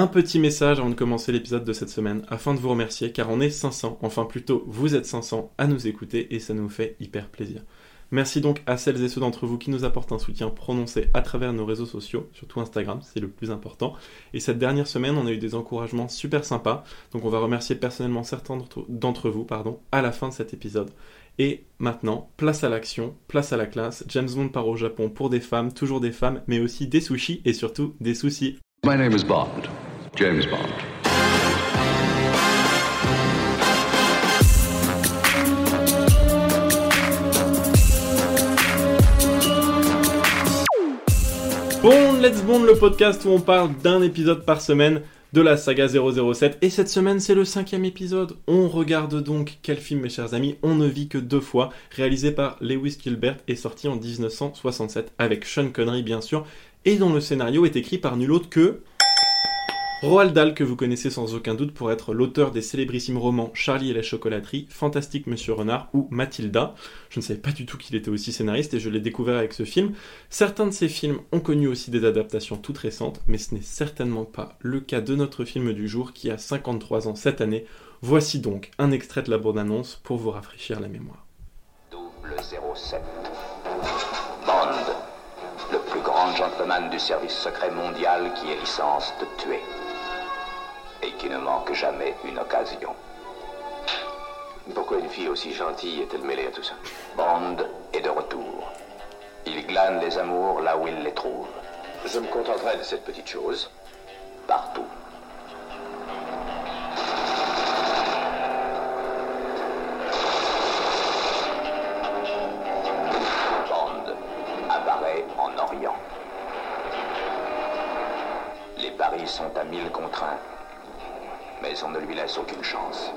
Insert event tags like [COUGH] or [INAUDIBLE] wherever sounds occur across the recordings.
Un petit message avant de commencer l'épisode de cette semaine afin de vous remercier car on est 500, enfin plutôt vous êtes 500 à nous écouter et ça nous fait hyper plaisir. Merci donc à celles et ceux d'entre vous qui nous apportent un soutien prononcé à travers nos réseaux sociaux, surtout Instagram, c'est le plus important. Et cette dernière semaine, on a eu des encouragements super sympas, donc on va remercier personnellement certains d'entre vous pardon, à la fin de cet épisode. Et maintenant, place à l'action, place à la classe. James Bond part au Japon pour des femmes, toujours des femmes, mais aussi des sushis et surtout des soucis. James Bond. Bon, Let's Bond, le podcast où on parle d'un épisode par semaine de la saga 007. Et cette semaine, c'est le cinquième épisode. On regarde donc quel film, mes chers amis On ne vit que deux fois, réalisé par Lewis Gilbert et sorti en 1967 avec Sean Connery, bien sûr, et dont le scénario est écrit par nul autre que Roald Dahl, que vous connaissez sans aucun doute pour être l'auteur des célébrissimes romans Charlie et la chocolaterie, Fantastique Monsieur Renard ou Mathilda. Je ne savais pas du tout qu'il était aussi scénariste et je l'ai découvert avec ce film. Certains de ces films ont connu aussi des adaptations toutes récentes, mais ce n'est certainement pas le cas de notre film du jour qui a 53 ans cette année. Voici donc un extrait de la bande-annonce pour vous rafraîchir la mémoire. Double 07. Bond, le plus grand gentleman du service secret mondial qui licence de tuer et qui ne manque jamais une occasion. Pourquoi une fille aussi gentille est-elle mêlée à tout ça? Bond est de retour. Il glane les amours là où il les trouve, Je me contenterai de cette petite chose. partout. Bond apparaît en Orient. Les paris sont à mille contre un, mais on ne lui laisse aucune chance.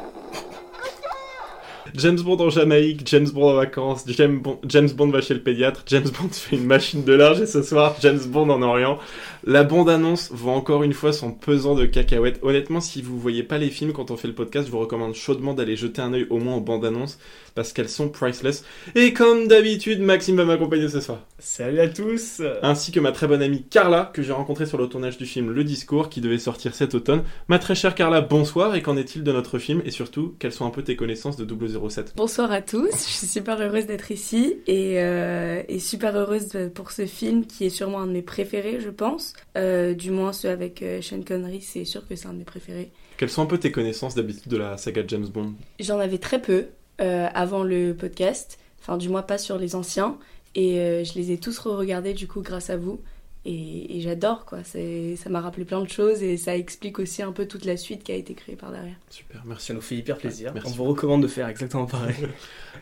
James Bond en Jamaïque, James Bond en vacances, James Bond, James Bond va chez le pédiatre, James Bond [LAUGHS] fait une machine de linge et ce soir, James Bond en Orient. La bande-annonce vaut encore une fois son pesant de cacahuètes. Honnêtement, si vous voyez pas les films quand on fait le podcast, je vous recommande chaudement d'aller jeter un œil au moins aux bandes-annonces parce qu'elles sont priceless. Et comme d'habitude, Maxime va m'accompagner ce soir. Salut à tous Ainsi que ma très bonne amie Carla, que j'ai rencontrée sur le tournage du film Le Discours, qui devait sortir cet automne. Ma très chère Carla, bonsoir, et qu'en est-il de notre film? Et surtout, quelles sont un peu tes connaissances de 007 Bonsoir à tous, je suis super heureuse d'être ici et, euh, et super heureuse pour ce film qui est sûrement un de mes préférés, je pense. Euh, du moins, ceux avec euh, Sean Connery, c'est sûr que c'est un de mes préférés. Quelles sont un peu tes connaissances d'habitude de la saga James Bond? J'en avais très peu euh, avant le podcast, enfin, du moins pas sur les anciens, et je les ai tous re-regardés du coup grâce à vous. Et, et j'adore quoi, ça m'a rappelé plein de choses et ça explique aussi un peu toute la suite qui a été créée par derrière. Super, merci. Ça nous fait hyper plaisir. Ouais, merci On vous recommande de faire exactement pareil. [LAUGHS]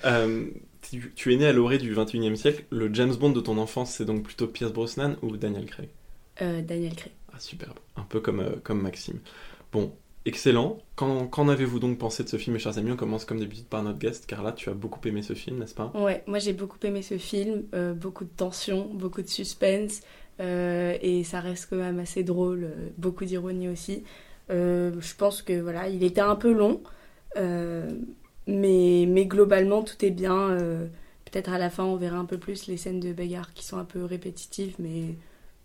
Euh, tu, tu es né à l'orée du 21e siècle. Le James Bond de ton enfance, c'est donc plutôt Pierce Brosnan ou Daniel Craig? Euh, Daniel Craig. Ah, superbe. Un peu comme, euh, comme Maxime. Bon, excellent. Qu'en avez-vous donc pensé de ce film, mes chers amis? On commence comme d'habitude par notre guest. Carla, tu as beaucoup aimé ce film, n'est-ce pas? Ouais, moi j'ai beaucoup aimé ce film, euh, beaucoup de tension, beaucoup de suspense, et ça reste quand même assez drôle, euh, beaucoup d'ironie aussi. Euh, je pense que voilà, il était un peu long, euh, mais, mais globalement tout est bien. euh, Peut-être à la fin on verra un peu plus les scènes de bagarre qui sont un peu répétitives, mais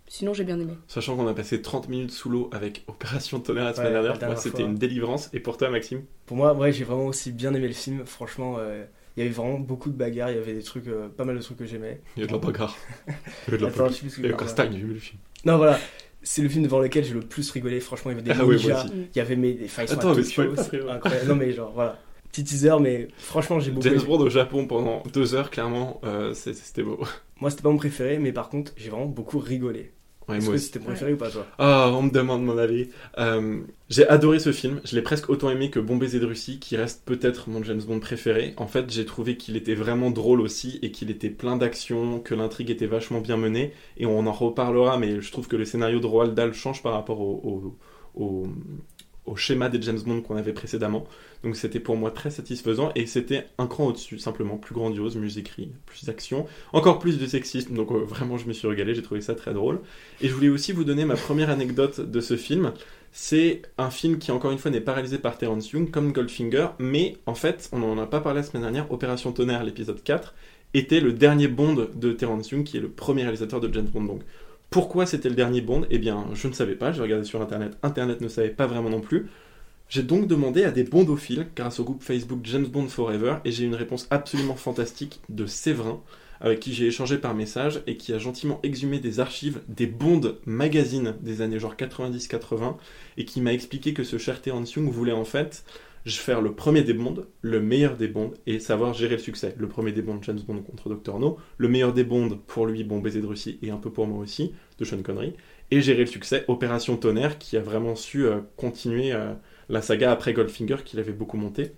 sinon j'ai bien aimé. Sachant qu'on a passé 30 minutes sous l'eau avec Opération Tonnerre la semaine Ouais, la dernière, dernière moi c'était une délivrance. Et pour toi, Maxime? Pour moi, ouais, j'ai vraiment aussi bien aimé le film. Franchement, euh, il y avait vraiment beaucoup de bagarres. Il y avait des trucs, euh, pas mal de trucs que j'aimais. Il y a de la bagarre. [LAUGHS] Il y a de la Attends, je sais plus. Castagne, j'ai vu le film. Non, voilà. C'est le film devant lequel j'ai le plus rigolé. Franchement, il y avait des Ah ninjas. Il y avait mes. Ils sont Attends, mais c'est incroyable. Non, mais genre, voilà. Petit teaser, mais franchement, j'ai beaucoup James. Bond au Japon pendant deux heures, clairement, euh, c'était beau. Moi, c'était pas mon préféré, mais par contre, j'ai vraiment beaucoup rigolé. Ouais, Est-ce que c'était préféré ou pas, toi? Ah, on me demande mon avis. Euh, j'ai adoré ce film. Je l'ai presque autant aimé que Bon baiser de Russie, qui reste peut-être mon James Bond préféré. En fait, j'ai trouvé qu'il était vraiment drôle aussi et qu'il était plein d'action, que l'intrigue était vachement bien menée. Et on en reparlera, mais je trouve que le scénario de Roald Dahl change par rapport au, au, au- au schéma des James Bond qu'on avait précédemment. Donc c'était pour moi très satisfaisant et c'était un cran au-dessus, simplement plus grandiose, mieux écrit, plus d'action, encore plus de sexisme. Donc euh, vraiment, je me suis régalé, j'ai trouvé ça très drôle. Et je voulais aussi vous donner ma première anecdote de ce film. C'est un film qui, encore une fois, n'est pas réalisé par Terence Young, comme Goldfinger, mais en fait, on n'en a pas parlé la semaine dernière, Opération Tonnerre, l'épisode 4, était le dernier Bond de Terence Young, qui est le premier réalisateur de James Bond. Pourquoi c'était le dernier Bond Eh bien, je ne savais pas, j'ai regardé sur Internet, Internet ne savait pas vraiment non plus. J'ai donc demandé à des bondophiles, grâce au groupe Facebook James Bond Forever, et j'ai eu une réponse absolument fantastique de Séverin, avec qui j'ai échangé par message, et qui a gentiment exhumé des archives des Bond magazines des années genre 90-80, et qui m'a expliqué que ce cher Terence Young voulait en fait faire le premier des Bonds, le meilleur des Bonds, et savoir gérer le succès. Le premier des Bonds, James Bond contre Dr. No, le meilleur des Bonds, pour lui, Bon baiser de Russie, et un peu pour moi aussi, de Sean Connery, et gérer le succès, Opération Tonnerre, qui a vraiment su euh, continuer... euh, la saga après Goldfinger qu'il avait beaucoup monté.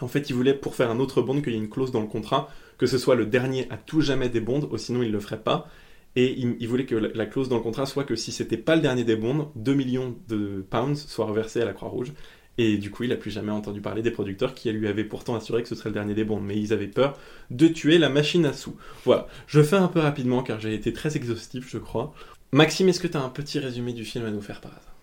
En fait, il voulait, pour faire un autre Bond, qu'il y ait une clause dans le contrat, que ce soit le dernier à tout jamais des Bonds, ou sinon il ne le ferait pas. Et il, voulait que la, la clause dans le contrat soit que si c'était pas le dernier des Bonds, 2 millions de pounds soient reversés à la Croix-Rouge. Et du coup, il a plus jamais entendu parler des producteurs qui lui avaient pourtant assuré que ce serait le dernier des. Mais ils avaient peur de tuer la machine à sous. Voilà. Je fais un peu rapidement car j'ai été très exhaustif, je crois. Maxime, est-ce que tu un petit résumé du film à nous faire par hasard?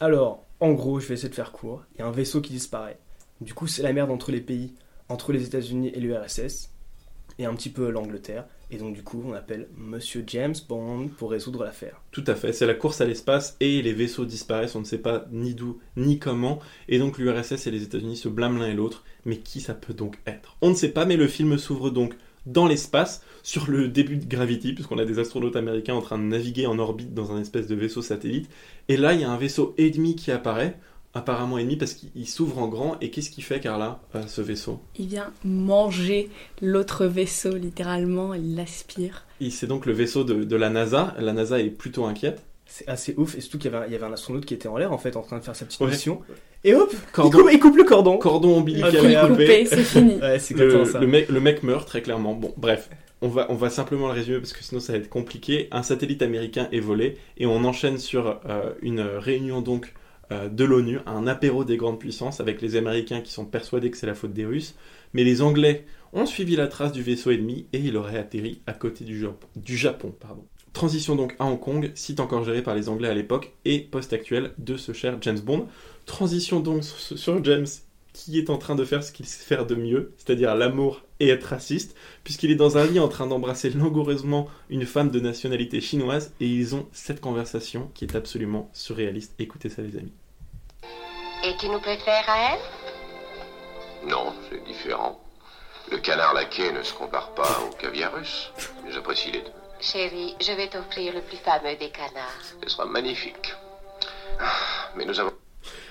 Alors, en gros, je vais essayer de faire court. Il y a un vaisseau qui disparaît. Du coup, c'est la merde entre les pays, entre les États-Unis et l'URSS, et un petit peu l'Angleterre. Et donc, du coup, on appelle Monsieur James Bond pour résoudre l'affaire. Tout à fait, c'est la course à l'espace et les vaisseaux disparaissent, on ne sait pas ni d'où ni comment, et donc l'URSS et les États-Unis se blâment l'un et l'autre, mais qui ça peut donc être? On ne sait pas, mais le film s'ouvre donc dans l'espace, sur le début de Gravity, puisqu'on a des astronautes américains en train de naviguer en orbite dans un espèce de vaisseau satellite, et là il y a un vaisseau ennemi qui apparaît, apparemment ennemi parce qu'il s'ouvre en grand, et qu'est-ce qu'il fait Carla, euh, ce vaisseau? Il vient manger l'autre vaisseau, littéralement, il l'aspire. C'est donc le vaisseau de, de la NASA, la NASA est plutôt inquiète. C'est assez ouf, et surtout qu'il y avait, un- il y avait un astronaute qui était en l'air, en fait, en train de faire sa petite Ouais. mission. Et hop, il Cordon, coupe, il coupe le cordon. cordon ombilical coupé. Coupé, c'est [LAUGHS] fini. Ouais, c'est le, exactement ça. le mec, le mec meurt très clairement. Bon, bref, on va, on va simplement le résumer parce que sinon ça va être compliqué. Un satellite américain est volé et on enchaîne sur euh, une réunion donc de l'ONU, un apéro des grandes puissances avec les Américains qui sont persuadés que c'est la faute des Russes, mais les Anglais ont suivi la trace du vaisseau ennemi et il aurait atterri à côté du Japon. Transition donc à Hong Kong, site encore géré par les Anglais à l'époque et post-actuel de ce cher James Bond. Transition donc sur James qui est en train de faire ce qu'il sait faire de mieux, c'est-à-dire l'amour et être raciste, puisqu'il est dans un lit en train d'embrasser langoureusement une femme de nationalité chinoise, et ils ont cette conversation qui est absolument surréaliste. Écoutez ça les amis. Et tu nous préfères à elle? Non, c'est différent. Le canard laqué ne se compare pas au caviar russe. Mais j'apprécie les deux. Chérie, je vais t'offrir le plus fameux des canards. Ce sera magnifique. Ah, Mais nous avons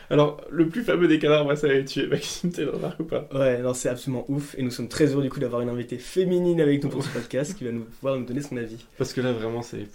Alors, le plus fameux des canards, moi ça va tué, Maxime, t'es le remarque ou pas? Ouais, non, c'est absolument ouf, et nous sommes très heureux du coup d'avoir une invitée féminine avec nous pour ce podcast qui va nous pouvoir nous donner son avis. Parce que là vraiment c'est...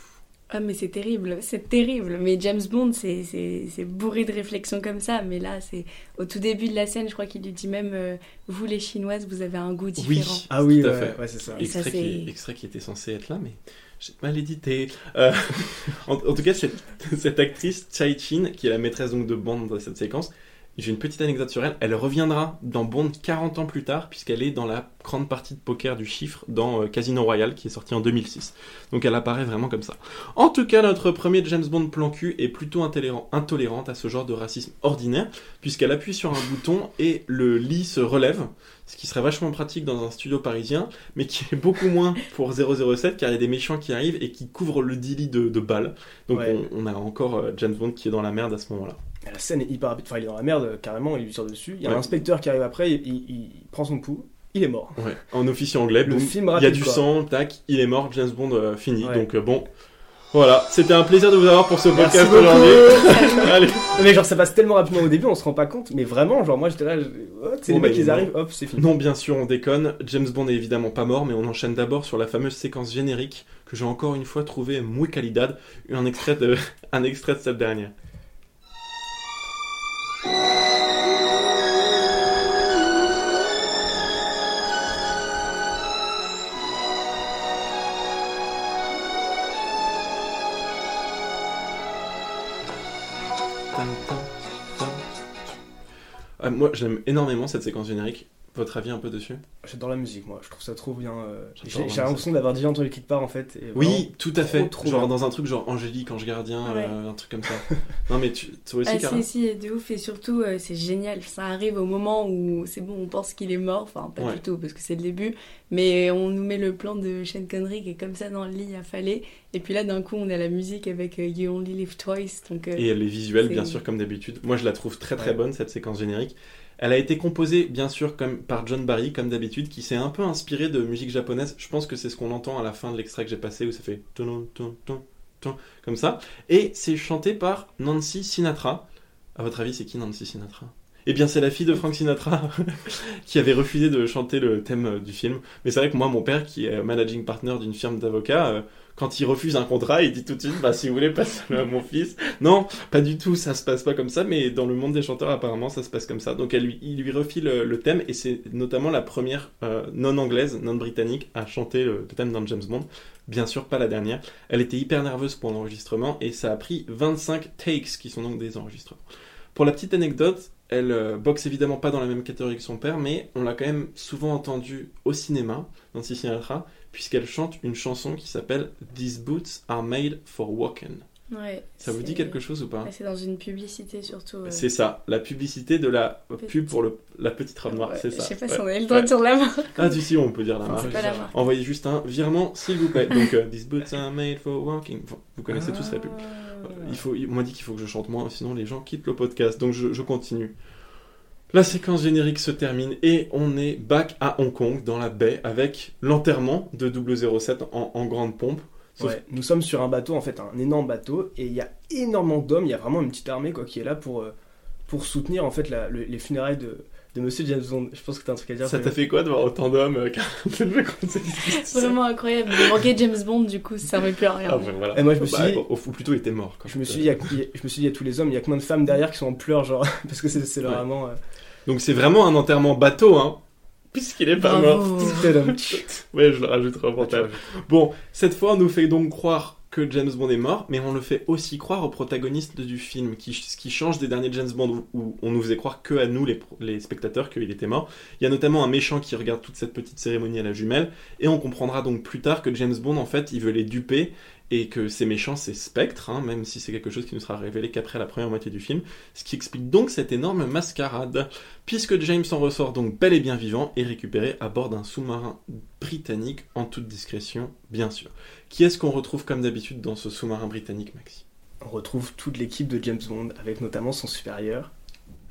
Ah mais c'est terrible, c'est terrible. Mais James Bond, c'est- c'est c'est bourré de réflexions comme ça. Mais là, c'est au tout début de la scène, je crois qu'il lui dit même euh, vous les Chinoises, vous avez un goût différent. Oui, Ah oui, tout à ouais, fait. ouais, c'est ça. Extrait, qui, c'est- extrait qui était censé être là, mais j'ai mal édité. Euh, [LAUGHS] en, en tout cas, cette, [LAUGHS] cette actrice, Chai Chin, qui est la maîtresse donc de Bond dans cette séquence, j'ai une petite anecdote sur elle. Elle reviendra dans Bond 40 ans plus tard, puisqu'elle est dans la grande partie de poker du chiffre dans euh, Casino Royale, qui est sorti en 2006. Donc elle apparaît vraiment comme ça. En tout cas, notre premier James Bond plan cul est plutôt intolérant, intolérante à ce genre de racisme ordinaire, puisqu'elle appuie sur un bouton et le lit se relève, ce qui serait vachement pratique dans un studio parisien, mais qui est beaucoup moins pour 007, car il y a des méchants qui arrivent et qui couvrent le dit lit de, de balles. Donc Ouais. on, on a encore euh, James Bond qui est dans la merde à ce moment-là. La scène est hyper rapide, enfin il est dans la merde euh, carrément, il lui tire dessus. Il y a Ouais. un inspecteur qui arrive après, il, il- il prend son coup, il est mort. Ouais. En officier anglais, Le boum, film il y a du quoi. sang, tac, il est mort, James Bond euh, fini. Ouais. Donc euh, bon, voilà, c'était un plaisir de vous avoir pour ce podcast aujourd'hui. [LAUGHS] Mais genre ça passe tellement rapidement au début, on se rend pas compte, mais vraiment, genre moi j'étais là, je- oh, sais, Bon, les mecs ils non. arrivent, hop, c'est fini. Non, bien sûr, on déconne. James Bond est évidemment pas mort, mais on enchaîne d'abord sur la fameuse séquence générique que j'ai encore une fois trouvé muy calidad, un extrait de, [LAUGHS] un extrait de cette dernière. Moi, j'aime énormément cette séquence générique. Votre avis un peu dessus? J'adore la musique moi, je trouve ça trop bien. euh, J'ai l'impression d'avoir déjà entendu quelque part en fait. et Oui, tout à fait. trop, trop genre bien. dans un truc genre Angélique, Ange Gardien, Ouais. euh, un truc comme ça. [LAUGHS] non mais tu, toi aussi, Ah si si, de ouf et surtout euh, c'est génial. Ça arrive au moment où c'est bon, on pense qu'il est mort, enfin pas Ouais. du tout parce que c'est le début, mais on nous met le plan de Sean Connery qui est comme ça dans le lit affalé Et puis là, d'un coup, on a la musique avec euh, You Only Live Twice. Donc, euh, Et les visuels, bien sûr, comme d'habitude. Moi, je la trouve très très Ouais. bonne, cette séquence générique. Elle a été composée, bien sûr, comme par John Barry, comme d'habitude, qui s'est un peu inspiré de musique japonaise. Je pense que c'est ce qu'on entend à la fin de l'extrait que j'ai passé, où ça fait ton, ton, ton, comme ça. Et c'est chanté par Nancy Sinatra. À votre avis, c'est qui Nancy Sinatra? Eh bien, c'est la fille de Frank Sinatra [LAUGHS] qui avait refusé de chanter le thème euh, du film. Mais c'est vrai que moi, mon père, qui est managing partner d'une firme d'avocats, euh, quand il refuse un contrat, il dit tout de suite, bah, si vous voulez, passez-le à mon fils. Non, pas du tout, ça se passe pas comme ça, mais dans le monde des chanteurs, apparemment, ça se passe comme ça. Donc, elle il lui refile le, le thème, et c'est notamment la première euh, non-anglaise, non-britannique, à chanter le, le thème dans James Bond. Bien sûr, pas la dernière. Elle était hyper nerveuse pour l'enregistrement, et ça a pris 25 takes, qui sont donc des enregistrements. Pour la petite anecdote, elle euh, boxe évidemment pas dans la même catégorie que son père, mais on l'a quand même souvent entendue au cinéma, Nancy Sinatra, puisqu'elle chante une chanson qui s'appelle These Boots Are Made for Walking. ouais, Ça vous dit quelque chose ou pas? C'est dans une publicité surtout. euh. C'est ça, la publicité de la Petite- pub pour le, la petite robe noire, Ouais, c'est ça. Je sais pas Ouais. si on avait le droit de dire la marque. Ah, du si, on peut dire la marque. Envoyez juste un virement, s'il vous plaît. Donc, euh, These Boots Are Made for Walking. Vous connaissez tous la pub. Il faut, on m'a dit qu'il faut que je chante moins, sinon les gens quittent le podcast. Donc je, continue. La séquence générique se termine et on est back à Hong Kong, dans la baie, avec l'enterrement de 007 en, en grande pompe. Ouais, nous sommes sur un bateau, en fait, un énorme bateau, et il y a énormément d'hommes, il y a vraiment une petite armée quoi, qui est là pour, euh, pour soutenir en fait les funérailles de, de Monsieur James Bond. Je pense que t'as un truc à dire. Ça t'a fait quoi de voir autant d'hommes euh, [LAUGHS] Vraiment incroyable. Il manquait James Bond, du coup, ça servait plus à rien. Ah, voilà. Et moi, je me suis Bah, dit- Ou ou plutôt, il était mort. Je me suis dit, y a- il y a- je me suis dit, il y a tous les hommes, il y a combien de femmes derrière qui sont en pleurs, genre, [LAUGHS] parce que c'est Ouais. vraiment. euh, Donc c'est vraiment un enterrement bateau, hein, puisqu'il est pas mort. Bravo. [LAUGHS] tadam. Ouais, je le rajouterai au Ah, Bon, cette fois, on nous fait donc croire que James Bond est mort, mais on le fait aussi croire au protagoniste du film, qui, ce qui change des derniers James Bond où, on nous faisait croire que à nous, les spectateurs, qu'il était mort. Il y a notamment un méchant qui regarde toute cette petite cérémonie à la jumelle, et on comprendra donc plus tard que James Bond, en fait, il veut les duper, et que ces méchants, c'est Spectre, hein, même si c'est quelque chose qui nous sera révélé qu'après la première moitié du film, ce qui explique donc cette énorme mascarade, puisque James en ressort donc bel et bien vivant et récupéré à bord d'un sous-marin britannique en toute discrétion, bien sûr. Qui est-ce qu'on retrouve comme d'habitude dans ce sous-marin britannique, Maxi? On retrouve toute l'équipe de James Bond, avec notamment son supérieur,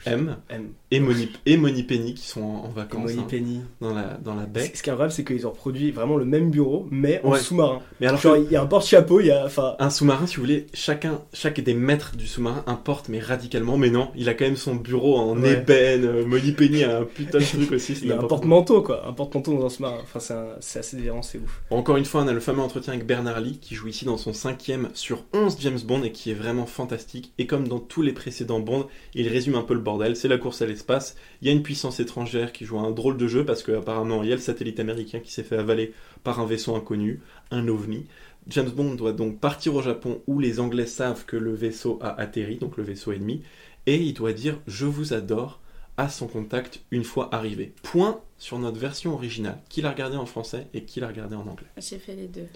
M M. et Moni, et Moni Penny qui sont en, vacances hein, Penny. dans, la, dans la baie. Ce qui est incroyable, c'est qu'ils ont reproduit vraiment le même bureau, mais en Ouais. sous-marin. Mais alors Genre, que il y a un porte-chapeau, il y a. Un sous-marin, si vous voulez, chacun, chaque des maîtres du sous-marin importe, mais radicalement. Mais non, il a quand même son bureau en Ouais. ébène. euh, Moni Penny a un putain de truc aussi. il y a un porte-manteau, quoi. Un porte-manteau dans un sous-marin. Enfin, c'est un- assez délirant, c'est ouf. Encore une fois, on a le fameux entretien avec Bernard Lee qui joue ici dans son cinquième sur 11 James Bond et qui est vraiment fantastique. Et comme dans tous les précédents Bond, il résume un peu le C'est la course à l'espace. Il y a une puissance étrangère qui joue un drôle de jeu parce qu'apparemment il y a le satellite américain qui s'est fait avaler par un vaisseau inconnu, un ovni. James Bond doit donc partir au Japon où les Anglais savent que le vaisseau a atterri, donc le vaisseau ennemi, et il doit dire je vous adore à son contact une fois arrivé. Point sur notre version originale. Qui l'a regardé en français et qui l'a regardé en anglais J'ai fait les deux.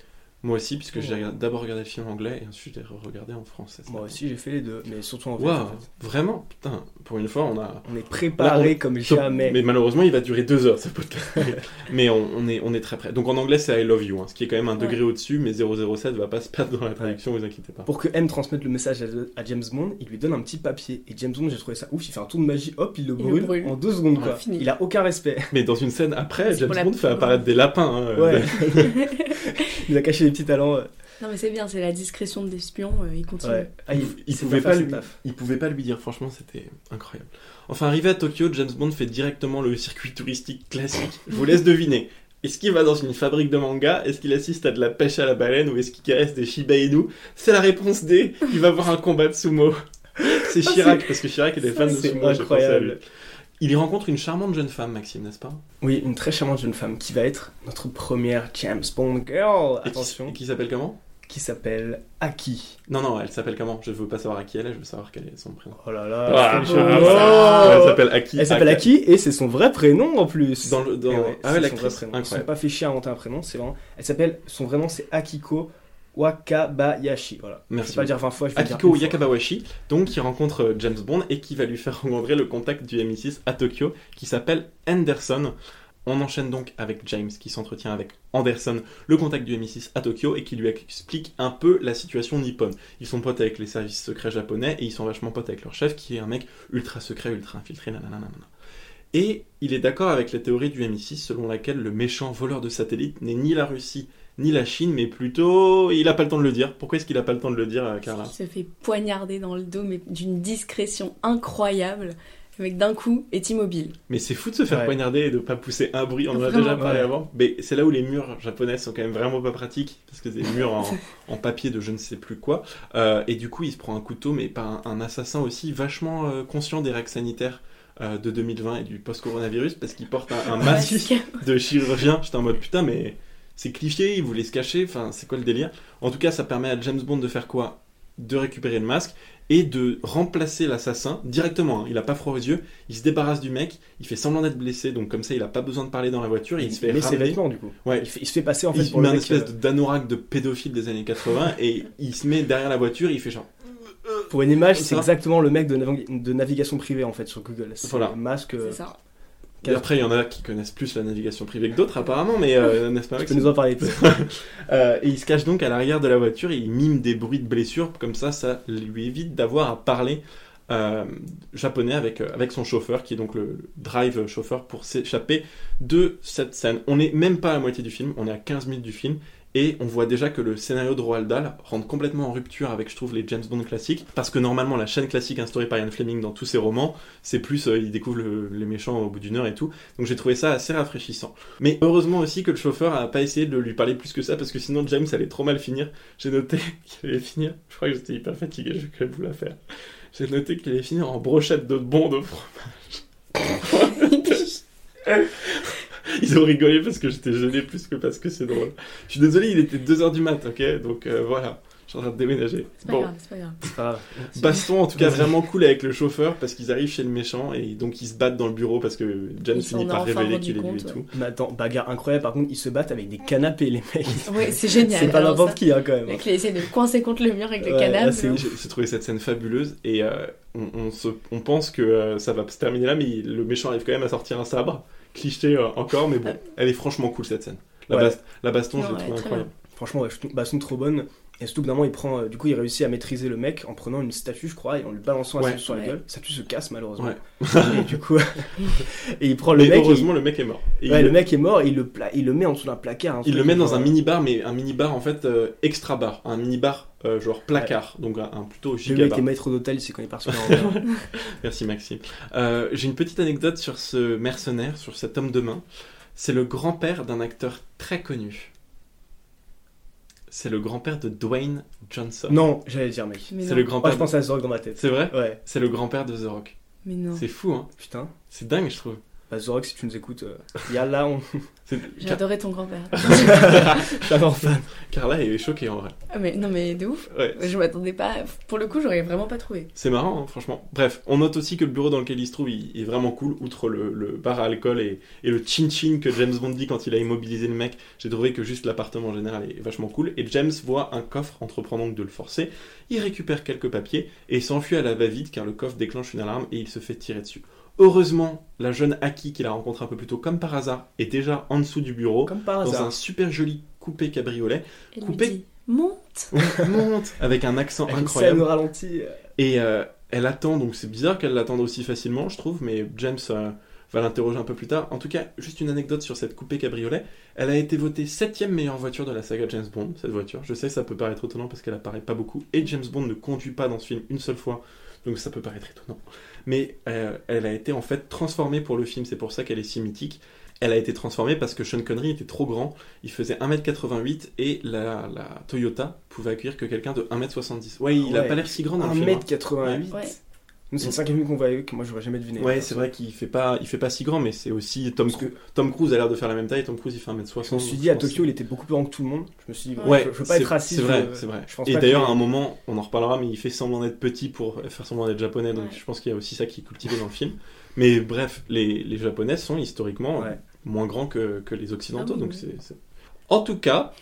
Moi aussi, puisque j'ai Ouais. d'abord regardé le film en anglais et ensuite j'ai regardé en français. Moi aussi, j'ai fait les deux, mais surtout en fait. En fait. vraiment Putain, pour une fois, on a. On est préparé Là, comme [LAUGHS] jamais. Mais malheureusement, il va durer deux heures ce podcast. [LAUGHS] mais on, on est, on est très près. Donc en anglais, c'est I love you, hein, ce qui est quand même un Ouais. degré au-dessus, mais 007 va pas se perdre dans la traduction, vous inquiétez pas. Pour que M transmette le message à, à James Bond, il lui donne un petit papier. Et James Bond, j'ai trouvé ça ouf. Il fait un tour de magie, hop, il le Il le brûle, en deux secondes, quoi. Ouais, fini. Il a aucun respect. Mais dans une scène après, James Bond fait apparaître des lapins. hein, Ouais. euh, [LAUGHS] il a caché les petits talents. euh, Non, mais c'est bien, c'est la discrétion de l'espion, euh, il continue. Ouais. Ah, il, pouvait pas lui, il pouvait pas lui dire. Franchement, c'était incroyable. Enfin, arrivé à Tokyo, James Bond fait directement le circuit touristique classique. Je vous laisse deviner. Est-ce qu'il va dans une fabrique de manga? Est-ce qu'il assiste à de la pêche à la baleine? Ou est-ce qu'il caresse des Shiba Inu? C'est la réponse D. Il va voir un combat de sumo. [LAUGHS] C'est Chirac, parce que Chirac était fan de C'est sumo. lui. incroyable. Il y rencontre une charmante jeune femme, Maxime, n'est-ce pas? Oui, une très charmante jeune femme qui va être notre première James Bond girl. Et Attention. qui s'appelle comment? Qui s'appelle Aki. Non, non, elle s'appelle comment? Je veux pas savoir à qui elle est, je veux savoir quel est son prénom. Oh là là. ah, c'est beau. Elle s'appelle Aki. Elle s'appelle Aki. Et c'est son vrai prénom en plus. Dans le- dans- Et ouais, Ah ouais, c'est son vrai l'actrice, prénom. Ils sont incroyable. pas fait chier à inventer un prénom, c'est vraiment. Elle s'appelle. Son vrai nom c'est Akiko Wakabayashi. Voilà. Merci Je vais pas le dire 20 fois, je vais le dire Akiko donc qui rencontre euh, James Bond et qui va lui faire rencontrer le contact du MI6 à Tokyo, qui s'appelle Anderson. On enchaîne donc avec James qui s'entretient avec Anderson, le contact du MI6 à Tokyo, et qui lui explique un peu la situation nippone. Ils sont potes avec les services secrets japonais et ils sont vachement potes avec leur chef qui est un mec ultra secret, ultra infiltré, nanana. Et il est d'accord avec la théorie du MI6 selon laquelle le méchant voleur de satellites n'est ni la Russie ni la Chine, mais plutôt il n'a pas le temps de le dire. Pourquoi est-ce qu'il n'a pas le temps de le dire, euh, Carla Il se fait poignarder dans le dos, mais d'une discrétion incroyable. Le mec d'un coup est immobile. Mais c'est fou de se faire Ouais. poignarder et de pas pousser un bruit. On en a déjà parlé ouais. avant. Mais c'est là où les murs japonais sont quand même vraiment pas pratiques parce que c'est des murs en, [LAUGHS] en papier de je ne sais plus quoi. Euh, et du coup, il se prend un couteau, mais par un, un assassin aussi vachement euh, conscient des règles sanitaires. euh, de 2020 et du post-coronavirus parce qu'il porte un, un [LAUGHS] masque de chirurgien. J'étais en mode putain, mais c'est cliché, il voulait se cacher, enfin, c'est quoi le délire? En tout cas, ça permet à James Bond de faire quoi? De récupérer le masque et de remplacer l'assassin directement. hein. Il a pas froid aux yeux, il se débarrasse du mec, il fait semblant d'être blessé, donc comme ça, il a pas besoin de parler dans la voiture, et il se fait met ses vêtements du coup. Ouais. Il, fait- il se fait passer en fait il pour met le un espèce euh, d'anorak de pédophile des années 80 et il se met derrière la voiture, il fait genre. Pour une image, C'est exactement le mec de, navig- de navigation privée en fait sur Google. C'est Voilà. un masque. euh, C'est ça. Et après, il y en a qui connaissent plus la navigation privée que d'autres, apparemment, mais euh, [LAUGHS] n'est-ce pas Tu peux Maxime nous en parler. [LAUGHS] [LAUGHS] Euh, et il se cache donc à l'arrière de la voiture et il mime des bruits de blessures, comme ça, ça lui évite d'avoir à parler euh, japonais avec, euh, avec son chauffeur, qui est donc le drive chauffeur pour s'échapper de cette scène. On n'est même pas à la moitié du film, on est à 15 minutes du film. Et on voit déjà que le scénario de Roald Dahl rentre complètement en rupture avec, je trouve, les James Bond classiques. Parce que normalement, la chaîne classique instaurée par Ian Fleming dans tous ses romans, c'est plus, euh, il découvre le- les méchants au bout d'une heure et tout. Donc j'ai trouvé ça assez rafraîchissant. Mais heureusement aussi que le chauffeur a pas essayé de lui parler plus que ça, parce que sinon James allait trop mal finir. J'ai noté [LAUGHS] qu'il allait finir, je crois que j'étais hyper fatigué, je vais vous la faire. J'ai noté qu'il allait finir en brochette de bon de fromage. [LAUGHS] [LAUGHS] Ils ont rigolé parce que j'étais gêné plus que parce que c'est drôle. Je suis désolé, il était 2h du mat, ok Donc euh, voilà, je suis en train de déménager. C'est pas Bon, grave, c'est pas grave. Ah, baston en tout cas vraiment cool avec le chauffeur parce qu'ils arrivent chez le méchant et donc ils se battent dans le bureau parce que Ils s'en finit par ont enfin révéler rendu qu'il est lui et compte, tout. mais attends, bagarre incroyable. Par contre, ils se battent avec des canapés, les mecs. Ouais, c'est génial. c'est pas Alors n'importe ça, qui, hein, quand Le même. mec, il essaie de le coincer contre le mur avec le Ouais, canapé. c'est- là. J'ai j'ai trouvé cette scène fabuleuse et euh, on, on se- on pense que euh, ça va se terminer là, mais il- le méchant arrive quand même à sortir un sabre, cliché euh, encore, mais bon, elle est franchement cool cette scène. La, Ouais. bas- la baston, Non, je l'ai ouais, trouvé très incroyable. Franchement, ouais, je trouve- sont trop bonnes. Et surtout que d'un moment, il prend, euh, du coup, il réussit à maîtriser le mec en prenant une statue, je crois, et en lui balançant la Ouais. statue sur la Ouais. gueule. La statue se casse malheureusement. Ouais. Et du coup, [LAUGHS] et il prend le Mais mec. heureusement, le mec est mort. Et il... Ouais, il, le mec est mort, et il le, pla- il le met en dessous d'un placard. hein, il le met dans un mini-bar, mais un mini-bar en fait euh, extra bar, un mini-bar euh, genre placard, donc un, un plutôt Le giga mec bar. est maître d'hôtel, c'est quand il part sur. [LAUGHS] Merci Maxime. Euh, J'ai une petite anecdote sur ce mercenaire, sur cet homme de main. C'est le grand-père d'un acteur très connu. C'est le grand-père de Dwayne Johnson. Non, j'allais dire, mec. Mais C'est non. le Moi, grand-père. je pense à Zorg dans ma tête. C'est vrai Ouais, C'est le grand-père de The Rock. Mais non. C'est fou, hein putain. C'est dingue, je trouve. Bah, Zorg, si tu nous écoutes, euh, il y a là, on... [LAUGHS] J'ai Car- adoré ton grand-père. [LAUGHS] grand fan. Carla est choquée en vrai. Ah, mais non, mais de ouf. Ouais. Je m'attendais pas. Pour le coup, j'aurais vraiment pas trouvé. C'est marrant, hein, franchement. Bref, on note aussi que le bureau dans lequel il se trouve il, est vraiment cool, outre le, le bar à alcool et, et le chin-chin que James Bond dit quand il a immobilisé le mec. J'ai trouvé que juste l'appartement en général est vachement cool. Et James voit un coffre entreprenant donc de le forcer. Il récupère quelques papiers et s'enfuit à la va-vite car le coffre déclenche une alarme et il se fait tirer dessus. Heureusement, la jeune Aki qu'il a rencontrée un peu plus tôt, comme par hasard, est déjà en dessous du bureau, Comme par dans hasard. un super joli coupé cabriolet. Elle Coupé. lui dit Monte [LAUGHS] Monte avec un accent Avec une incroyable. au ralenti. euh, Et euh, elle attend, donc c'est bizarre qu'elle l'attende aussi facilement, je trouve, mais James euh, va l'interroger un peu plus tard. En tout cas, juste une anecdote sur cette coupée cabriolet. Elle a été votée septième meilleure voiture de la saga James Bond, cette voiture. Je sais, ça peut paraître étonnant parce qu'elle apparaît pas beaucoup, et James Bond ne conduit pas dans ce film une seule fois, donc ça peut paraître étonnant. Mais euh, elle a été en fait transformée pour le film, c'est pour ça qu'elle est si mythique. Elle a été transformée parce que Sean Connery était trop grand, il faisait 1m88 et la, la Toyota pouvait accueillir que quelqu'un de 1m70. Ouais, il a pas l'air si grand dans le film. hein. 1m88. Ouais. Nous, c'est le cinquième film qu'on voit avec, moi j'aurais jamais deviné. Ouais, c'est vrai qu'il fait pas, il fait pas si grand, mais c'est aussi Tom, que-. Tom Cruise a l'air de faire la même taille. Tom Cruise il fait 1m60. Je me suis dit, à. Tokyo, il était beaucoup plus grand que tout le monde. Je me suis dit, Ouais, je, je veux pas être raciste. C'est vrai, c'est vrai. je pense Et d'ailleurs, que- à un moment, on en reparlera, mais il fait semblant d'être petit pour faire semblant d'être japonais, donc Ouais. je pense qu'il y a aussi ça qui est cultivé dans le film. Mais bref, les, les japonais sont historiquement Ouais. moins grands que, que les occidentaux, Ah donc oui. c'est. c'est- En tout cas.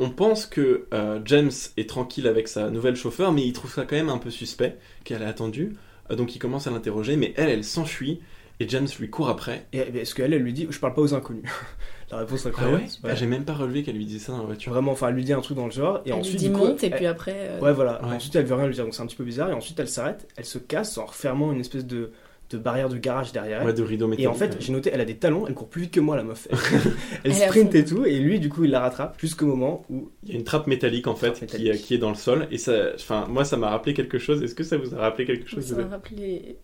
On pense que euh, James est tranquille avec sa nouvelle chauffeur, mais il trouve ça quand même un peu suspect qu'elle a attendu. Euh, donc il commence à l'interroger, mais elle, elle s'enfuit. Et James lui court après. Et et ce qu'elle, elle lui dit, je parle pas aux inconnus? [LAUGHS] la réponse est Ah incroyable. ouais, Ah, J'ai même pas relevé qu'elle lui disait ça dans la voiture. Vraiment, enfin, elle lui dit un truc dans le genre, et Elle ensuite. lui dit du coup, monte, et puis après. euh, Ouais, voilà. Ouais. Ensuite, elle veut rien lui dire, donc c'est un petit peu bizarre. Et ensuite, elle s'arrête, elle se casse en refermant une espèce de, de barrière de garage derrière elle. Ouais, de rideau métallique. Et en fait, j'ai noté, elle a des talons, elle court plus vite que moi, la meuf. [LAUGHS] Elle, sprint et tout, et lui, du coup, il la rattrape jusqu'au moment où. Il y a une trappe métallique en fait qui, métallique. qui est dans le sol et ça, enfin moi ça m'a rappelé quelque chose. Est-ce que ça vous a rappelé quelque chose Ça de- m'a rappelé.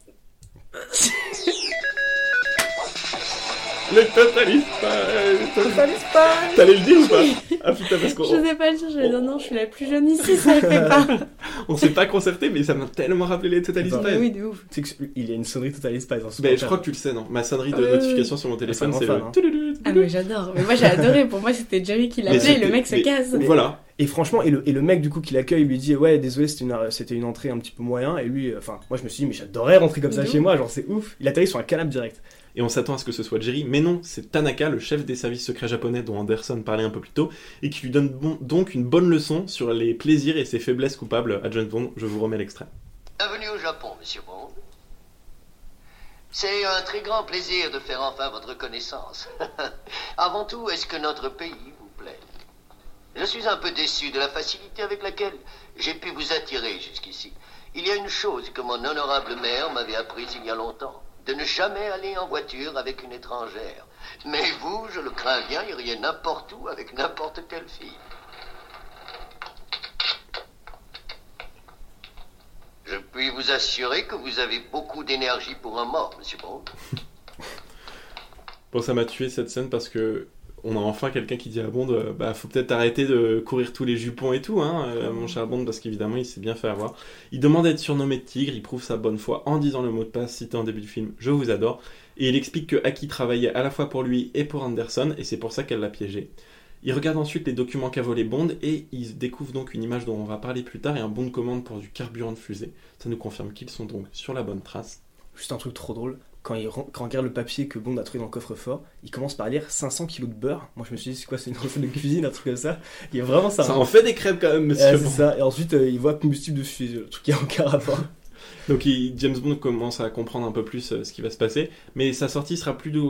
[LAUGHS] Le totaliste Totalise pas T'allais le dire ou pas Ah putain parce qu'on Je sais pas le dire, je vais dire non, je suis la plus jeune ici, ça le fait pas. [LAUGHS] on s'est pas concerté mais ça m'a tellement rappelé les totalist Bah, Mais Spies. oui, de ouf. Tu sais qu'il y a une sonnerie Total Spies dans ce Ben, je crois que tu le sais non Ma sonnerie de oui, notification sur mon téléphone c'est le. hein. Ah, mais j'adore. Mais moi j'ai adoré, pour moi c'était Jerry qui l'appelait et le mec se mais- casse. Voilà. Et franchement, et le, et le mec du coup qui l'accueille lui dit ouais désolé c'était une, c'était une entrée un petit peu moyen et lui, euh, enfin moi je me suis dit mais j'adorerais rentrer comme ça chez moi genre c'est ouf. Il atterrit sur un canapé direct. Et on s'attend à ce que ce soit Jerry, mais non, c'est Tanaka, le chef des services secrets japonais dont Anderson parlait un peu plus tôt, et qui lui donne donc une bonne leçon sur les plaisirs et ses faiblesses coupables à James Bond. Je vous remets l'extrait. Bienvenue au Japon, monsieur Bond. C'est un très grand plaisir de faire enfin votre connaissance. [LAUGHS] Avant tout, est-ce que notre pays vous plaît? Je suis un peu déçu de la facilité avec laquelle j'ai pu vous attirer jusqu'ici. Il y a une chose que mon honorable mère m'avait apprise il y a longtemps, de ne jamais aller en voiture avec une étrangère. Mais vous, je le crains bien, iriez n'importe où avec n'importe quelle fille. Je puis vous assurer que vous avez beaucoup d'énergie pour un mort, monsieur Bond. [LAUGHS] Bon, ça m'a tué cette scène parce que on a enfin quelqu'un qui dit à Bond, euh, bah faut peut-être arrêter de courir tous les jupons et tout, hein, euh, mon cher Bond, parce qu'évidemment il s'est bien fait avoir. Il demande à être surnommé Tigre, il prouve sa bonne foi en disant le mot de passe cité en début du film, je vous adore, et il explique que Aki travaillait à la fois pour lui et pour Anderson, et c'est pour ça qu'elle l'a piégé. Il regarde ensuite les documents qu'a volé Bond et il découvre donc une image dont on va parler plus tard et un bon de commande pour du carburant de fusée. Ça nous confirme qu'ils sont donc sur la bonne trace. Juste un truc trop drôle. Quand il, quand regarde le papier que Bond a trouvé dans le coffre-fort, il commence par lire 500 kilos de beurre. Moi je me suis dit c'est quoi c'est une recette de cuisine un truc comme ça? Il y a vraiment ça. Ça en fait des crêpes quand même, monsieur. Ouais, c'est ça. Et ensuite euh, il voit combustible de fusée, le truc qui a aucun rapport. Donc il- James Bond commence à comprendre un peu plus euh, ce qui va se passer, mais sa sortie sera plus de...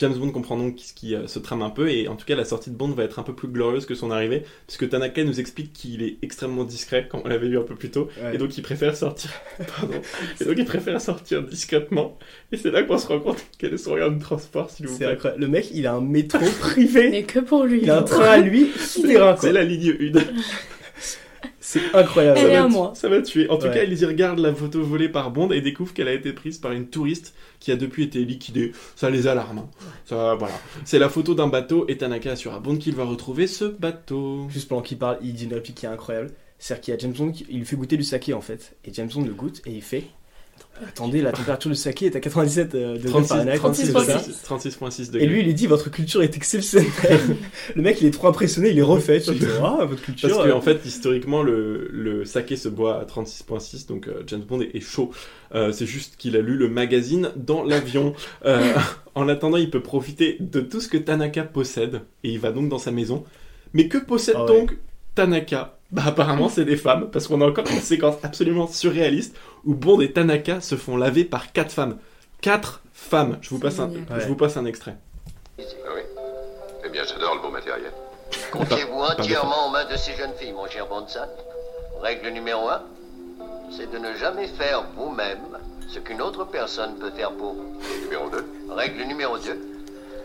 James Bond comprend donc ce qui euh, se trame un peu, et en tout cas la sortie de Bond va être un peu plus glorieuse que son arrivée, puisque Tanaka nous explique qu'il est extrêmement discret, comme on l'avait vu un peu plus tôt, Ouais. et donc il préfère sortir... [LAUGHS] Pardon. Et donc il préfère sortir discrètement, et c'est là qu'on se rend compte quel est son moyen de transport, s'il vous plaît. incroyable. Le mec il a un métro [LAUGHS] privé. Mais que pour lui. Il a un train à lui. C'est la ligne 1. [LAUGHS] C'est incroyable. Elle est Ça à m'a- moi. Ça m'a tué. En tout Ouais. cas, ils y regardent la photo volée par Bond et découvrent qu'elle a été prise par une touriste qui a depuis été liquidée. Ça les alarme. hein. Ça, voilà. C'est la photo d'un bateau et Tanaka assure à Bond qu'il va retrouver ce bateau. Juste pendant qu'il parle, il dit une réplique qui est incroyable. C'est-à-dire qu'il y a James Bond, qui- il lui fait goûter du saké en fait. Et James Bond le goûte et il fait Attendez, la température du saké est à 97 euh, degrés 36, Fahrenheit. 36, 36, 36, 36,6 degrés. Et lui, il lui dit Votre culture est exceptionnelle. [LAUGHS] le mec, il est trop impressionné, il est refait. [LAUGHS] Il dit Ah, votre culture. Parce que euh, en fait, historiquement, le, le saké se boit à 36.6, donc euh, James Bond est, est chaud. Euh, c'est juste qu'il a lu le magazine dans l'avion. Euh, [LAUGHS] en attendant, il peut profiter de tout ce que Tanaka possède, et il va donc dans sa maison. Mais que possède Ah ouais. donc Tanaka? Bah apparemment, c'est des femmes, parce qu'on a encore une séquence absolument surréaliste où Bond et Tanaka se font laver par quatre femmes. Quatre femmes. Je vous passe un, je vous passe un extrait. Ah oui Eh bien, j'adore le beau matériel. Confiez-vous entièrement aux mains de ces jeunes filles, mon cher Bonsan. Règle numéro un, c'est de ne jamais faire vous-même ce qu'une autre personne peut faire pour vous. Numéro 2. Règle numéro 2,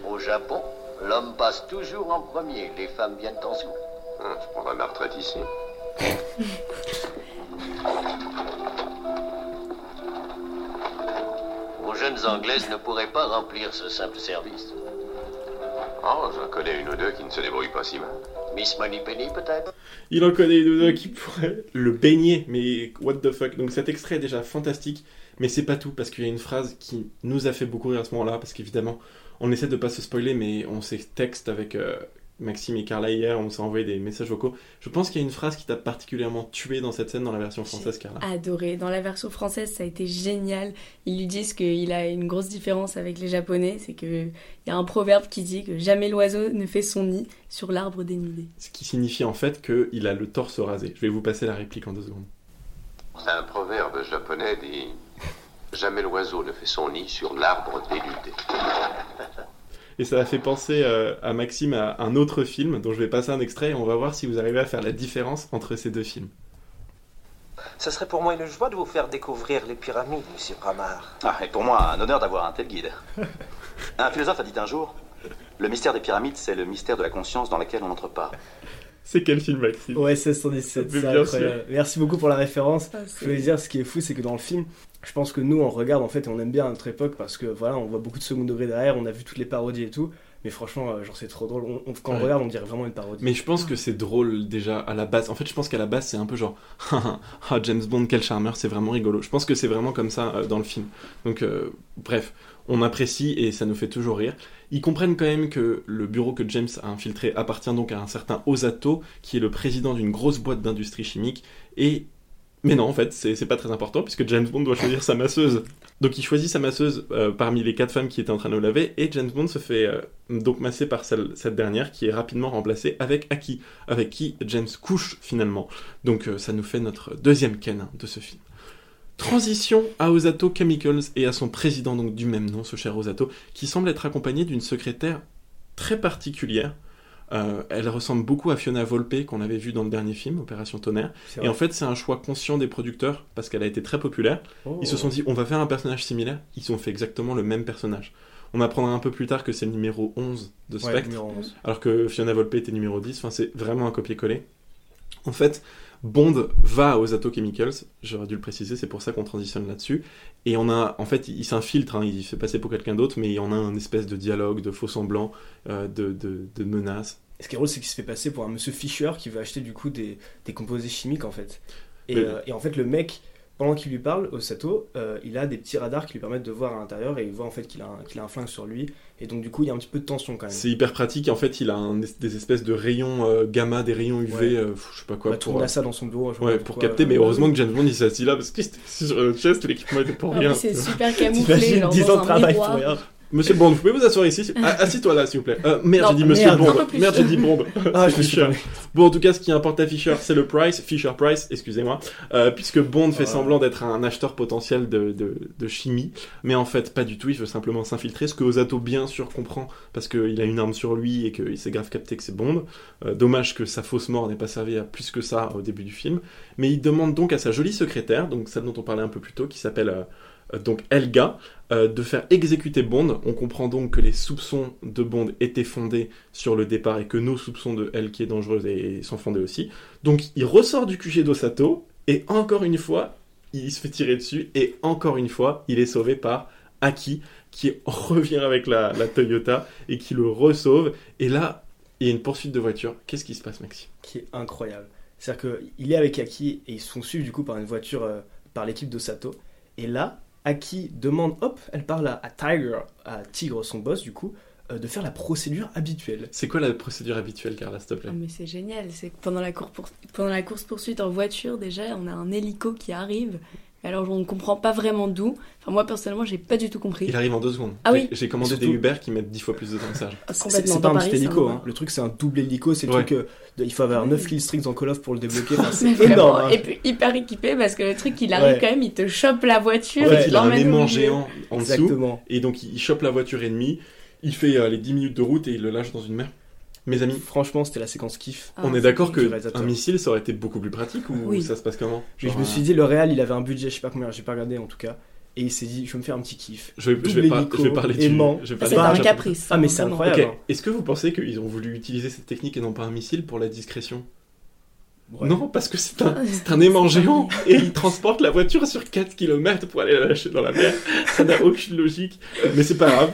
au Japon, l'homme passe toujours en premier, les femmes viennent en second. je prendrai ma retraite ici. [LAUGHS] Jeunes Anglaises ne pourraient pas remplir ce simple service. Oh, j'en connais une ou deux qui ne se débrouillent pas si mal. Miss Moneypenny, peut-être? Il en connaît une ou deux qui pourraient le baigner, mais what the fuck. Donc cet extrait est déjà fantastique, mais c'est pas tout, parce qu'il y a une phrase qui nous a fait beaucoup rire à ce moment-là, parce qu'évidemment, on essaie de pas se spoiler, mais on s'est texte avec euh, Maxime et Carla hier, on s'est envoyé des messages vocaux. Je pense qu'il y a une phrase qui t'a particulièrement tué dans cette scène dans la version française, Carla. Adoré. Dans la version française, ça a été génial. Ils lui disent qu'il a une grosse différence avec les Japonais. C'est qu'il y a un proverbe qui dit que jamais l'oiseau ne fait son nid sur l'arbre dénudé. Ce qui signifie en fait qu'il a le torse rasé. Je vais vous passer la réplique en deux secondes. Un proverbe japonais dit Jamais l'oiseau ne fait son nid sur l'arbre déludé. Et ça a fait penser euh, à Maxime à un autre film dont je vais passer un extrait et on va voir si vous arrivez à faire la différence entre ces deux films. Ce serait pour moi une joie de vous faire découvrir les pyramides, monsieur Bramar. Ah, et pour moi, un honneur d'avoir un tel guide. un philosophe a dit un jour Le mystère des pyramides, c'est le mystère de la conscience dans laquelle on n'entre pas. C'est quel film, Maxime Ouais, 1617, Mais c'est bien incroyable. Merci beaucoup pour la référence. Ah, Je voulais dire, ce qui est fou, c'est que dans le film, je pense que nous, on regarde en fait et on aime bien notre époque parce que voilà, on voit beaucoup de second degré derrière, on a vu toutes les parodies et tout. Mais franchement, euh, genre, c'est trop drôle. On- on- quand on Ouais. regarde, on dirait vraiment une parodie. Mais je pense que c'est drôle déjà à la base. En fait, je pense qu'à la base, c'est un peu genre [LAUGHS] Ah, James Bond, quel charmeur, c'est vraiment rigolo. Je pense que c'est vraiment comme ça euh, dans le film. Donc, euh, bref, on apprécie et ça nous fait toujours rire. Ils comprennent quand même que le bureau que James a infiltré appartient donc à un certain Osato, qui est le président d'une grosse boîte d'industrie chimique. Et. Mais non, en fait, c'est pas très important puisque James Bond doit choisir sa masseuse. Donc il choisit sa masseuse euh, parmi les quatre femmes qui étaient en train de le laver et James Bond se fait euh, donc masser par cette dernière qui est rapidement remplacée avec Aki, avec qui James couche finalement. Donc euh, ça nous fait notre deuxième ken de ce film. Transition à Osato Chemicals et à son président donc du même nom, ce cher Osato, qui semble être accompagné d'une secrétaire très particulière. Euh, elle ressemble beaucoup à Fiona Volpe qu'on avait vu dans le dernier film, Opération Tonnerre. Et en fait, c'est un choix conscient des producteurs parce qu'elle a été très populaire. Oh. Ils se sont dit, on va faire un personnage similaire. Ils ont fait exactement le même personnage. On apprendra un peu plus tard que c'est le numéro 11 de Spectre, numéro 11. alors que Fiona Volpe était numéro 10. Enfin, c'est vraiment un copier-coller. En fait, Bond va à Osato Chemicals, j'aurais dû le préciser, c'est pour ça qu'on transitionne là-dessus. Et on a, en fait, il, il s'infiltre, hein, il se fait passer pour quelqu'un d'autre, mais on a un espèce de dialogue, de faux semblants, euh, de, de, de menaces. Et ce qui est drôle, c'est qu'il se fait passer pour un monsieur Fisher qui veut acheter du coup des, des composés chimiques en fait. Et, Mais- euh, et en fait, le mec, pendant qu'il lui parle, Osato, euh, il a des petits radars qui lui permettent de voir à l'intérieur et il voit en fait qu'il a, un- a flingue sur lui. Et donc, du coup, il y a un petit peu de tension quand même. C'est hyper pratique, en fait, il a un des espèces de rayons euh, gamma, des rayons UV, Ouais. euh, je sais pas quoi, va pour, tourner à ça dans son bureau. je Ouais, pour capter, euh, mais heureusement que James Bond il s'est assis là parce qu'il était sur le chest, l'équipement était pour Ah, rien. c'est super [LAUGHS] camouflé, genre 10 dans ans de travail pour rien. Monsieur Bond, vous pouvez vous asseoir ici Ah, Assis-toi là, s'il vous plaît. Euh, merde, j'ai dit Monsieur merde, Bond. Merde, j'ai dit Bond. Ah, je me suis Fisher. Bon, en tout cas, ce qui importe à Fisher, c'est le price. Fisher Price, excusez-moi. Euh, puisque Bond fait semblant d'être un acheteur potentiel de, de, de chimie. Mais en fait, pas du tout. Il veut simplement s'infiltrer. Ce que Osato, bien sûr, comprend. Parce qu'il a une arme sur lui et qu'il s'est grave capté que c'est Bond. Euh, dommage que sa fausse mort n'ait pas servi à plus que ça au début du film. Mais il demande donc à sa jolie secrétaire, donc celle dont on parlait un peu plus tôt, qui s'appelle euh, euh, donc Elga, euh, de faire exécuter Bond. On comprend donc que les soupçons de Bond étaient fondés sur le départ et que nos soupçons de elle qui est dangereuse sont fondés aussi. Donc il ressort du QG d'Osato et encore une fois, il se fait tirer dessus et encore une fois, il est sauvé par Aki qui revient avec la, Toyota et qui le resauve. Et là, il y a une poursuite de voiture. Qu'est-ce qui se passe, Maxime Qui est incroyable. C'est-à-dire qu'il est avec Aki et ils se font suivre du coup par une voiture, euh, par l'équipe d'Osato. Et là, Aki demande, hop, elle parle à, à Tiger, à Tigre, son boss du coup, euh, de faire la procédure habituelle. C'est quoi la procédure habituelle, Carla, s'il te plaît? Ah, mais c'est génial, c'est que pendant la, cour pour- pendant la course poursuite en voiture déjà, on a un hélico qui arrive. Alors on ne comprend pas vraiment d'où. Enfin moi personnellement, j'ai pas du tout compris. Il arrive en deux secondes. Ah oui. J'ai- commandé Surtout- des Uber qui mettent dix fois plus de temps que ça. Ah, C'est pas un Paris, petit c'est hélico, un hein. le truc c'est un double hélico, c'est le Ouais. truc, euh, de- il faut avoir 9 kill strings en Call of pour le débloquer, [LAUGHS] enfin, c'est énorme. hein. Et puis hyper équipé parce que le truc il arrive Ouais. quand même, il te chope la voiture. Fait, il il a un aimant géant en dessous. Exactement. Et donc, il il chope la voiture ennemie. Il fait euh, les 10 minutes de route et il le lâche dans une mer. Mes amis, Franchement, c'était la séquence kiff. Ah, on est c'est d'accord que du un missile, ça aurait été beaucoup plus pratique ou Oui. ça se passe comment? Je me euh, suis dit, le Real, il avait un budget, je sais pas combien, j'ai pas regardé en tout cas. Et il s'est dit, je vais me faire un petit kiff. Je vais, je vais je vais parler du. aimant. je vais Ah, parler C'est du un caprice. Ah, mais c'est vraiment. incroyable. Ok, est-ce que vous pensez qu'ils ont voulu utiliser cette technique et non pas un missile pour la discrétion? Ouais. Non, parce que c'est un, [LAUGHS] c'est un aimant géant et il transporte la voiture sur 4 km pour aller la lâcher dans la mer. Ça n'a aucune logique. Mais c'est pas grave.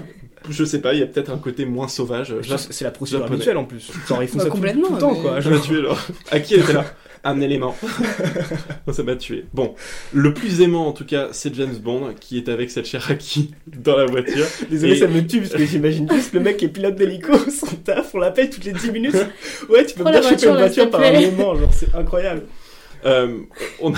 Je sais pas, il y a peut-être un côté moins sauvage. Que C'est la procédure Japonais. habituelle en plus. Genre, ils font Bah, ça tout, complètement, tout le temps mais- quoi. Je l'ai tué alors. À qui était là [LAUGHS] Un élément. [LAUGHS] Ça m'a tué. Bon, le plus aimant en tout cas, c'est James Bond qui est avec cette Cherokee [LAUGHS] dans la voiture. Désolé, Et- ça me tue parce que j'imagine juste le mec qui est pilote d'hélico, son taf, on l'appelle toutes les 10 minutes. Ouais, tu peux Prends me faire choper une voiture par un moment, genre c'est incroyable. Euh, on, a,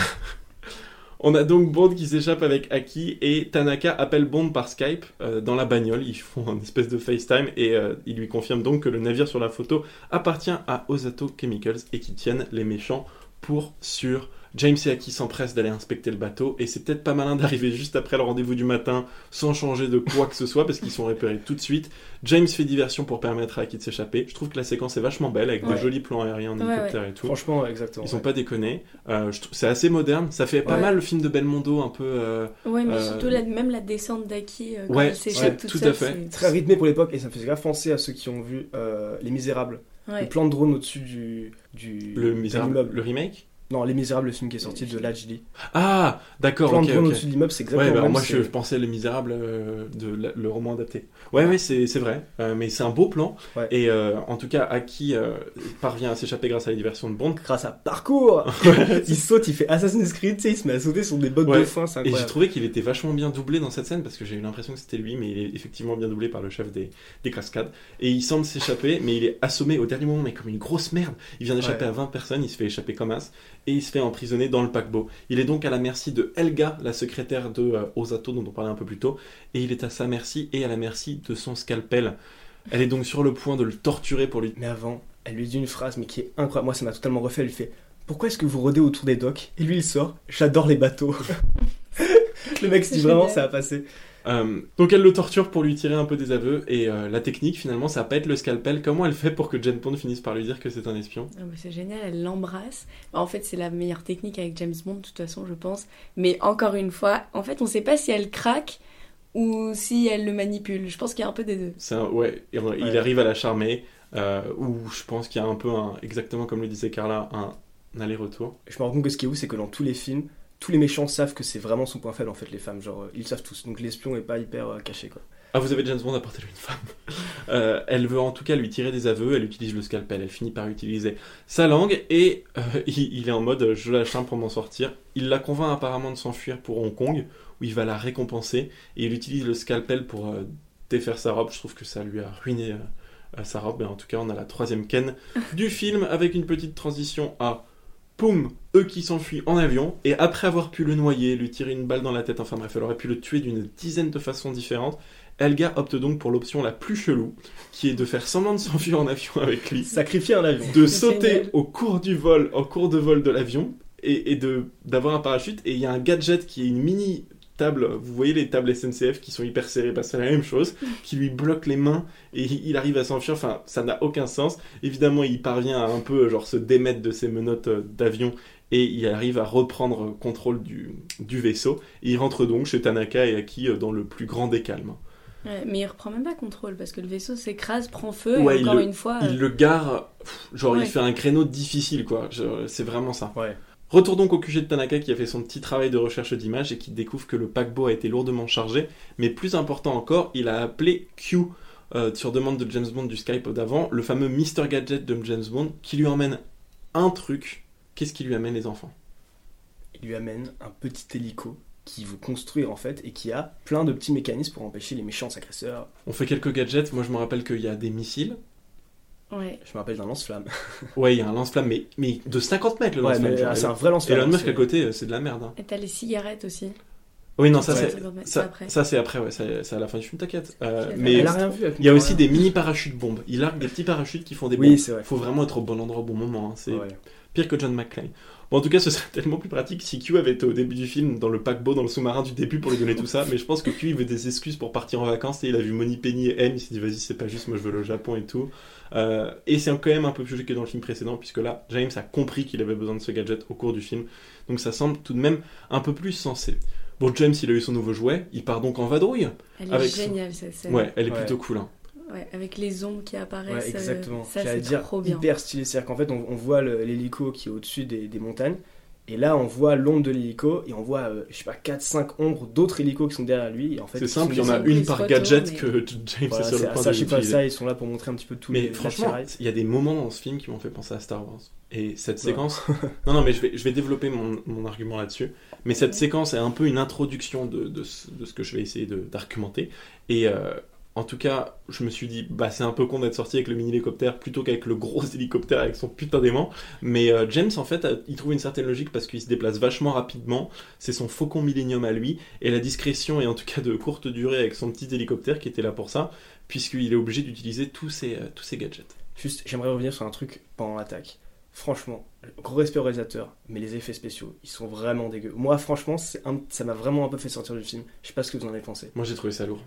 on a donc Bond qui s'échappe avec Aki et Tanaka appelle Bond par Skype euh, dans la bagnole. Ils font un espèce de FaceTime et euh, il lui confirme donc que le navire sur la photo appartient à Osato Chemicals et qu'ils tiennent les méchants pour sur James et Aki s'empressent d'aller inspecter le bateau et c'est peut-être pas malin d'arriver juste après le rendez-vous du matin sans changer de quoi que ce soit parce qu'ils sont repérés tout de suite. James fait diversion pour permettre à Aki de s'échapper. Je trouve que la séquence est vachement belle avec Ouais. de jolis plans aériens en Ouais, hélicoptère et tout. Franchement, exactement. Ils sont pas déconnés. Euh, c'est assez moderne. Ça fait pas Ouais. mal le film de Belmondo, un peu. euh, Ouais, mais Euh, surtout la, même la descente d'Aki euh, quand Ouais, elle s'échappe tout à fait. Très rythmé pour l'époque et ça me faisait grave penser à ceux qui ont vu euh, Les Misérables. Ouais. Le plan de drone au-dessus du, du le, immeuble. le remake? Non, Les Misérables, le film qui est sorti de Lajli. Ah, d'accord, plan ok. de drone ok. au-dessus de l'immeuble, c'est Ouais, exactement bah, le même, moi je, pensais Les Misérables euh, de la- le roman adapté. Ouais, ouais, c'est vrai. Euh, mais c'est un beau plan. Ouais. Et euh, en tout cas, Aki parvient à s'échapper grâce à la diversion de Bond. Grâce à parcours [LAUGHS] Il saute, il fait Assassin's Creed, tu sais, il se met à sauter sur des bottes Ouais. de foin, c'est Et j'ai trouvé qu'il était vachement bien doublé dans cette scène parce que j'ai eu l'impression que c'était lui, mais il est effectivement bien doublé par le chef des, des cascades. Et il semble s'échapper, mais il est assommé au dernier moment, mais comme une grosse merde. Il vient d'échapper Ouais. à 20 personnes, il se fait échapper comme as, et il se fait emprisonner dans le paquebot. Il est donc à la merci de Helga, la secrétaire de euh, Osato, dont on parlait un peu plus tôt, et il est à sa merci et à la merci de son scalpel. Elle est donc sur le point de le torturer pour lui. Mais avant, elle lui dit une phrase, mais qui est incroyable. Moi, ça m'a totalement refait. Elle lui fait Pourquoi est-ce que vous rôdez autour des docks? Et lui, il sort J'adore les bateaux. [LAUGHS] le mec se dit C'est vraiment, ça a passé. Euh, donc elle le torture pour lui tirer un peu des aveux, et euh, la technique finalement, ça va pas être le scalpel. Comment elle fait pour que Jane Bond finisse par lui dire que c'est un espion? Ah, mais c'est génial, elle l'embrasse. En fait, c'est la meilleure technique avec James Bond, de toute façon, je pense. Mais encore une fois, en fait, on sait pas si elle craque ou si elle le manipule. Je pense qu'il y a un peu des deux. Un- ouais, il Ouais. arrive à la charmer, euh, où je pense qu'il y a un peu, un, exactement comme le disait Carla, un, un aller-retour. Je me rends compte que ce qui est ouf, c'est que dans tous les films, tous les méchants savent que c'est vraiment son point faible, en fait, les femmes. Genre, euh, ils savent tous. Donc l'espion est pas hyper euh, caché, quoi. Ah, vous avez James Bond apporté lui une femme. [LAUGHS] Euh, elle veut en tout cas lui tirer des aveux, elle utilise le scalpel, elle finit par utiliser sa langue, et euh, [LAUGHS] il, il est en mode je la charme pour m'en sortir. Il la convainc apparemment de s'enfuir pour Hong Kong, où il va la récompenser, et il utilise le scalpel pour euh, défaire sa robe. Je trouve que ça lui a ruiné sa robe, mais en tout cas on a la troisième ken [LAUGHS] du film, avec une petite transition à Poum, eux qui s'enfuient en avion, et après avoir pu le noyer, lui tirer une balle dans la tête, enfin bref, elle aurait pu le tuer d'une dizaine de façons différentes. Elga opte donc pour l'option la plus chelou, qui est de faire semblant de s'enfuir en avion avec lui, Sacrifier un avion. de sauter génial. au cours du vol, en cours de vol de l'avion, et, et de d'avoir un parachute. Et il y a un gadget qui est une mini table, vous voyez les tables SNCF qui sont hyper serrées, bah, c'est la même chose, [LAUGHS] qui lui bloque les mains et il arrive à s'enfuir. Enfin, ça n'a aucun sens. Évidemment, il parvient à un peu genre se démettre de ses menottes euh, d'avion et il arrive à reprendre contrôle du, du vaisseau. Et il rentre donc chez Tanaka et Aki euh, dans le plus grand des calmes. Ouais, mais il reprend même pas contrôle parce que le vaisseau s'écrase, prend feu, Ouais, et il encore le- une fois. Il euh, le gare, pff, genre il fait un créneau difficile quoi. C'est vraiment ça. Ouais. Retour donc au QG de Tanaka qui a fait son petit travail de recherche d'images et qui découvre que le paquebot a été lourdement chargé. Mais plus important encore, il a appelé Q euh, sur demande de James Bond du Skype d'avant, le fameux Mr. Gadget de James Bond, qui lui emmène un truc. Qu'est-ce qui lui amène les enfants? Il lui amène un petit hélico qui veut construire, en fait, et qui a plein de petits mécanismes pour empêcher les méchants agresseurs. On fait quelques gadgets. Moi je me rappelle qu'il y a des missiles. Ouais. Je me rappelle d'un lance-flamme. [LAUGHS] Ouais, il y a un lance-flamme, mais, mais de 50 mètres le lance-flamme. ah, c'est un vrai lance-flamme. Elon Musk à côté, euh, c'est de la merde. hein. Et t'as les cigarettes aussi. Oui, non, ça c'est. Ça, après. ça, c'est après, ouais, c'est à la fin du film, t'inquiète. Euh, mais Elle a rien vu. elle Il y a aussi des mini parachutes bombes. Il largue des petits parachutes qui font des bombes. Oui, c'est vrai. Il faut vraiment être au bon endroit au bon moment. hein. C'est Ouais. pire que John McClane. Bon, en tout cas, ce serait [LAUGHS] tellement plus pratique si Q avait été au début du film dans le paquebot, dans le sous-marin du début pour lui donner tout ça. Mais je pense que Q il veut des excuses pour partir en vacances et il a vu Moni Penny et M. Il s'est dit vas-y, c'est pas juste, moi je veux le Japon et tout. Euh, et c'est quand même un peu plus logique que dans le film précédent puisque là, James a compris qu'il avait besoin de ce gadget au cours du film. Donc ça semble tout de même un peu plus sensé. Bon, James, il a eu son nouveau jouet. Il part donc en vadrouille. Elle est Avec son- géniale cette scène. Ouais, elle est Ouais. plutôt cool. hein. Ouais, avec les ombres qui apparaissent. Ouais, euh, exactement. Ça, c'est dire trop bien. hyper stylé. C'est-à-dire qu'en fait, on, on voit l'hélico qui est au-dessus des, des montagnes. Et là, on voit l'ombre de l'hélico. Et on voit, euh, je sais pas, 4-5 ombres d'autres hélicos qui sont derrière lui. Et en fait, C'est simple, il y en a une par gadget mais- que James Voilà, est sur le point ça, de je sais pas ça, ils sont là pour montrer un petit peu tout Mais les franchement, il y a des moments dans ce film qui m'ont fait penser à Star Wars. Et cette Ouais. séquence. [LAUGHS] non, non, mais je vais, je vais développer mon, mon argument là-dessus. Mais cette Ouais. séquence est un peu une introduction de, de, ce, de ce que je vais essayer de- d'argumenter. Et euh, en tout cas, je me suis dit, bah, c'est un peu con d'être sorti avec le mini-hélicoptère plutôt qu'avec le gros [LAUGHS] hélicoptère avec son putain d'aimant. Mais euh, James, en fait, a- il trouve une certaine logique parce qu'il se déplace vachement rapidement. C'est son Faucon Millennium à lui. Et la discrétion est en tout cas de courte durée avec son petit hélicoptère qui était là pour ça. Puisqu'il est obligé d'utiliser tous ces, euh, tous gadgets. Juste, j'aimerais revenir sur un truc pendant l'attaque. franchement, gros respect au réalisateur, mais les effets spéciaux, ils sont vraiment dégueux. Moi, franchement, un- ça m'a vraiment un peu fait sortir du film. Je sais pas ce que vous en avez pensé. Moi j'ai trouvé ça lourd.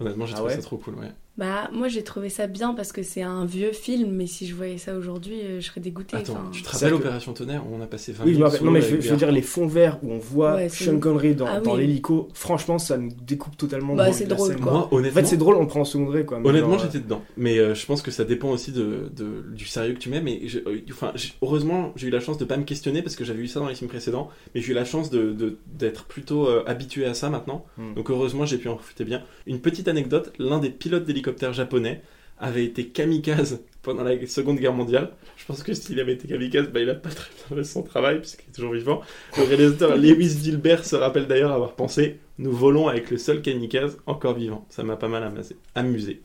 Honnêtement, j'ai Ah trouvé ouais? ça trop cool, ouais. Bah, moi j'ai trouvé ça bien parce que c'est un vieux film, mais si je voyais ça aujourd'hui, euh, je serais dégoûtée. Attends, enfin. tu te rappelles Opération Tonnerre où on a passé 20 Oui, je me minutes sous non, mais je, veux- je dire, les fonds verts où on voit Ouais, Sean. Connery dans, Ah dans l'hélico, franchement, ça nous découpe totalement. Bah, c'est drôle, quoi. Moi, En honnêtement, fait, c'est drôle, on prend en second degré, quoi. mais Honnêtement, genre, j'étais dedans. Mais euh, je pense que ça dépend aussi de, de- du sérieux que tu mets. Mais je- euh, enfin, heureusement, j'ai eu la chance de pas me questionner parce que j'avais eu ça dans les films précédents. Mais j'ai eu la chance de- de- d'être plutôt euh, habitué à ça maintenant. Hmm. Donc heureusement, j'ai pu en profiter bien. Une petite anecdote l'un des pilotes d'hélicoptère japonais avait été kamikaze pendant la Seconde Guerre mondiale. Je pense que s'il avait été kamikaze, bah, il a pas très bien fait son travail puisqu'il est toujours vivant. Le réalisateur Lewis Gilbert se rappelle d'ailleurs avoir pensé Nous volons avec le seul kamikaze encore vivant. Ça m'a pas mal amasé- amusé.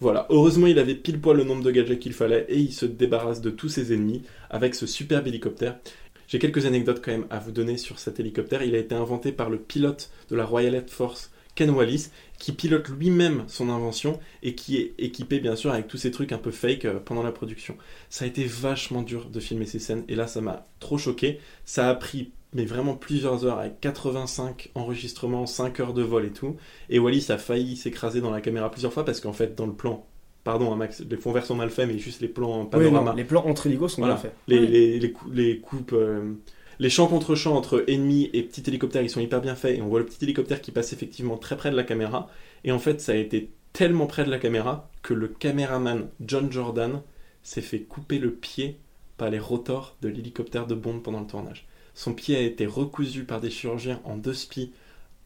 Voilà, heureusement il avait pile poil le nombre de gadgets qu'il fallait et il se débarrasse de tous ses ennemis avec ce superbe hélicoptère. J'ai quelques anecdotes quand même à vous donner sur cet hélicoptère. Il a été inventé par le pilote de la Royal Air Force, Ken Wallis, qui pilote lui-même son invention et qui est équipé bien sûr avec tous ces trucs un peu fake euh, pendant la production. Ça a été vachement dur de filmer ces scènes et là ça m'a trop choqué. Ça a pris mais vraiment plusieurs heures avec 85 enregistrements, 5 heures de vol et tout. Et Wallis a failli s'écraser dans la caméra plusieurs fois parce qu'en fait dans le plan, pardon hein, Max, les fonds verts sont mal faits mais juste les plans Oui, panorama. non, les plans entre hélicos sont Voilà. bien faits. Les, Ouais. les, les, cou- les coupes, euh, les champs contre champs entre ennemis et petit hélicoptère, ils sont hyper bien faits. Et on voit le petit hélicoptère qui passe effectivement très près de la caméra. Et en fait, ça a été tellement près de la caméra que le caméraman John Jordan s'est fait couper le pied par les rotors de l'hélicoptère de Bond pendant le tournage. Son pied a été recousu par des chirurgiens en deux spies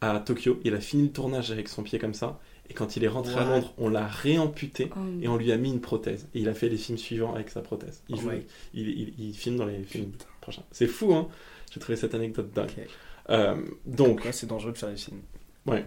à Tokyo. Il a fini le tournage avec son pied comme ça. Et quand il est rentré à Londres, on l'a réamputé Oh, et on lui a mis une prothèse. Et il a fait les films suivants avec sa prothèse. Il, Oh joue- my- il, il- il filme dans les films C'est fou, hein J'ai trouvé cette anecdote dingue. Euh, donc, Ouais, c'est dangereux de faire des films. ouais.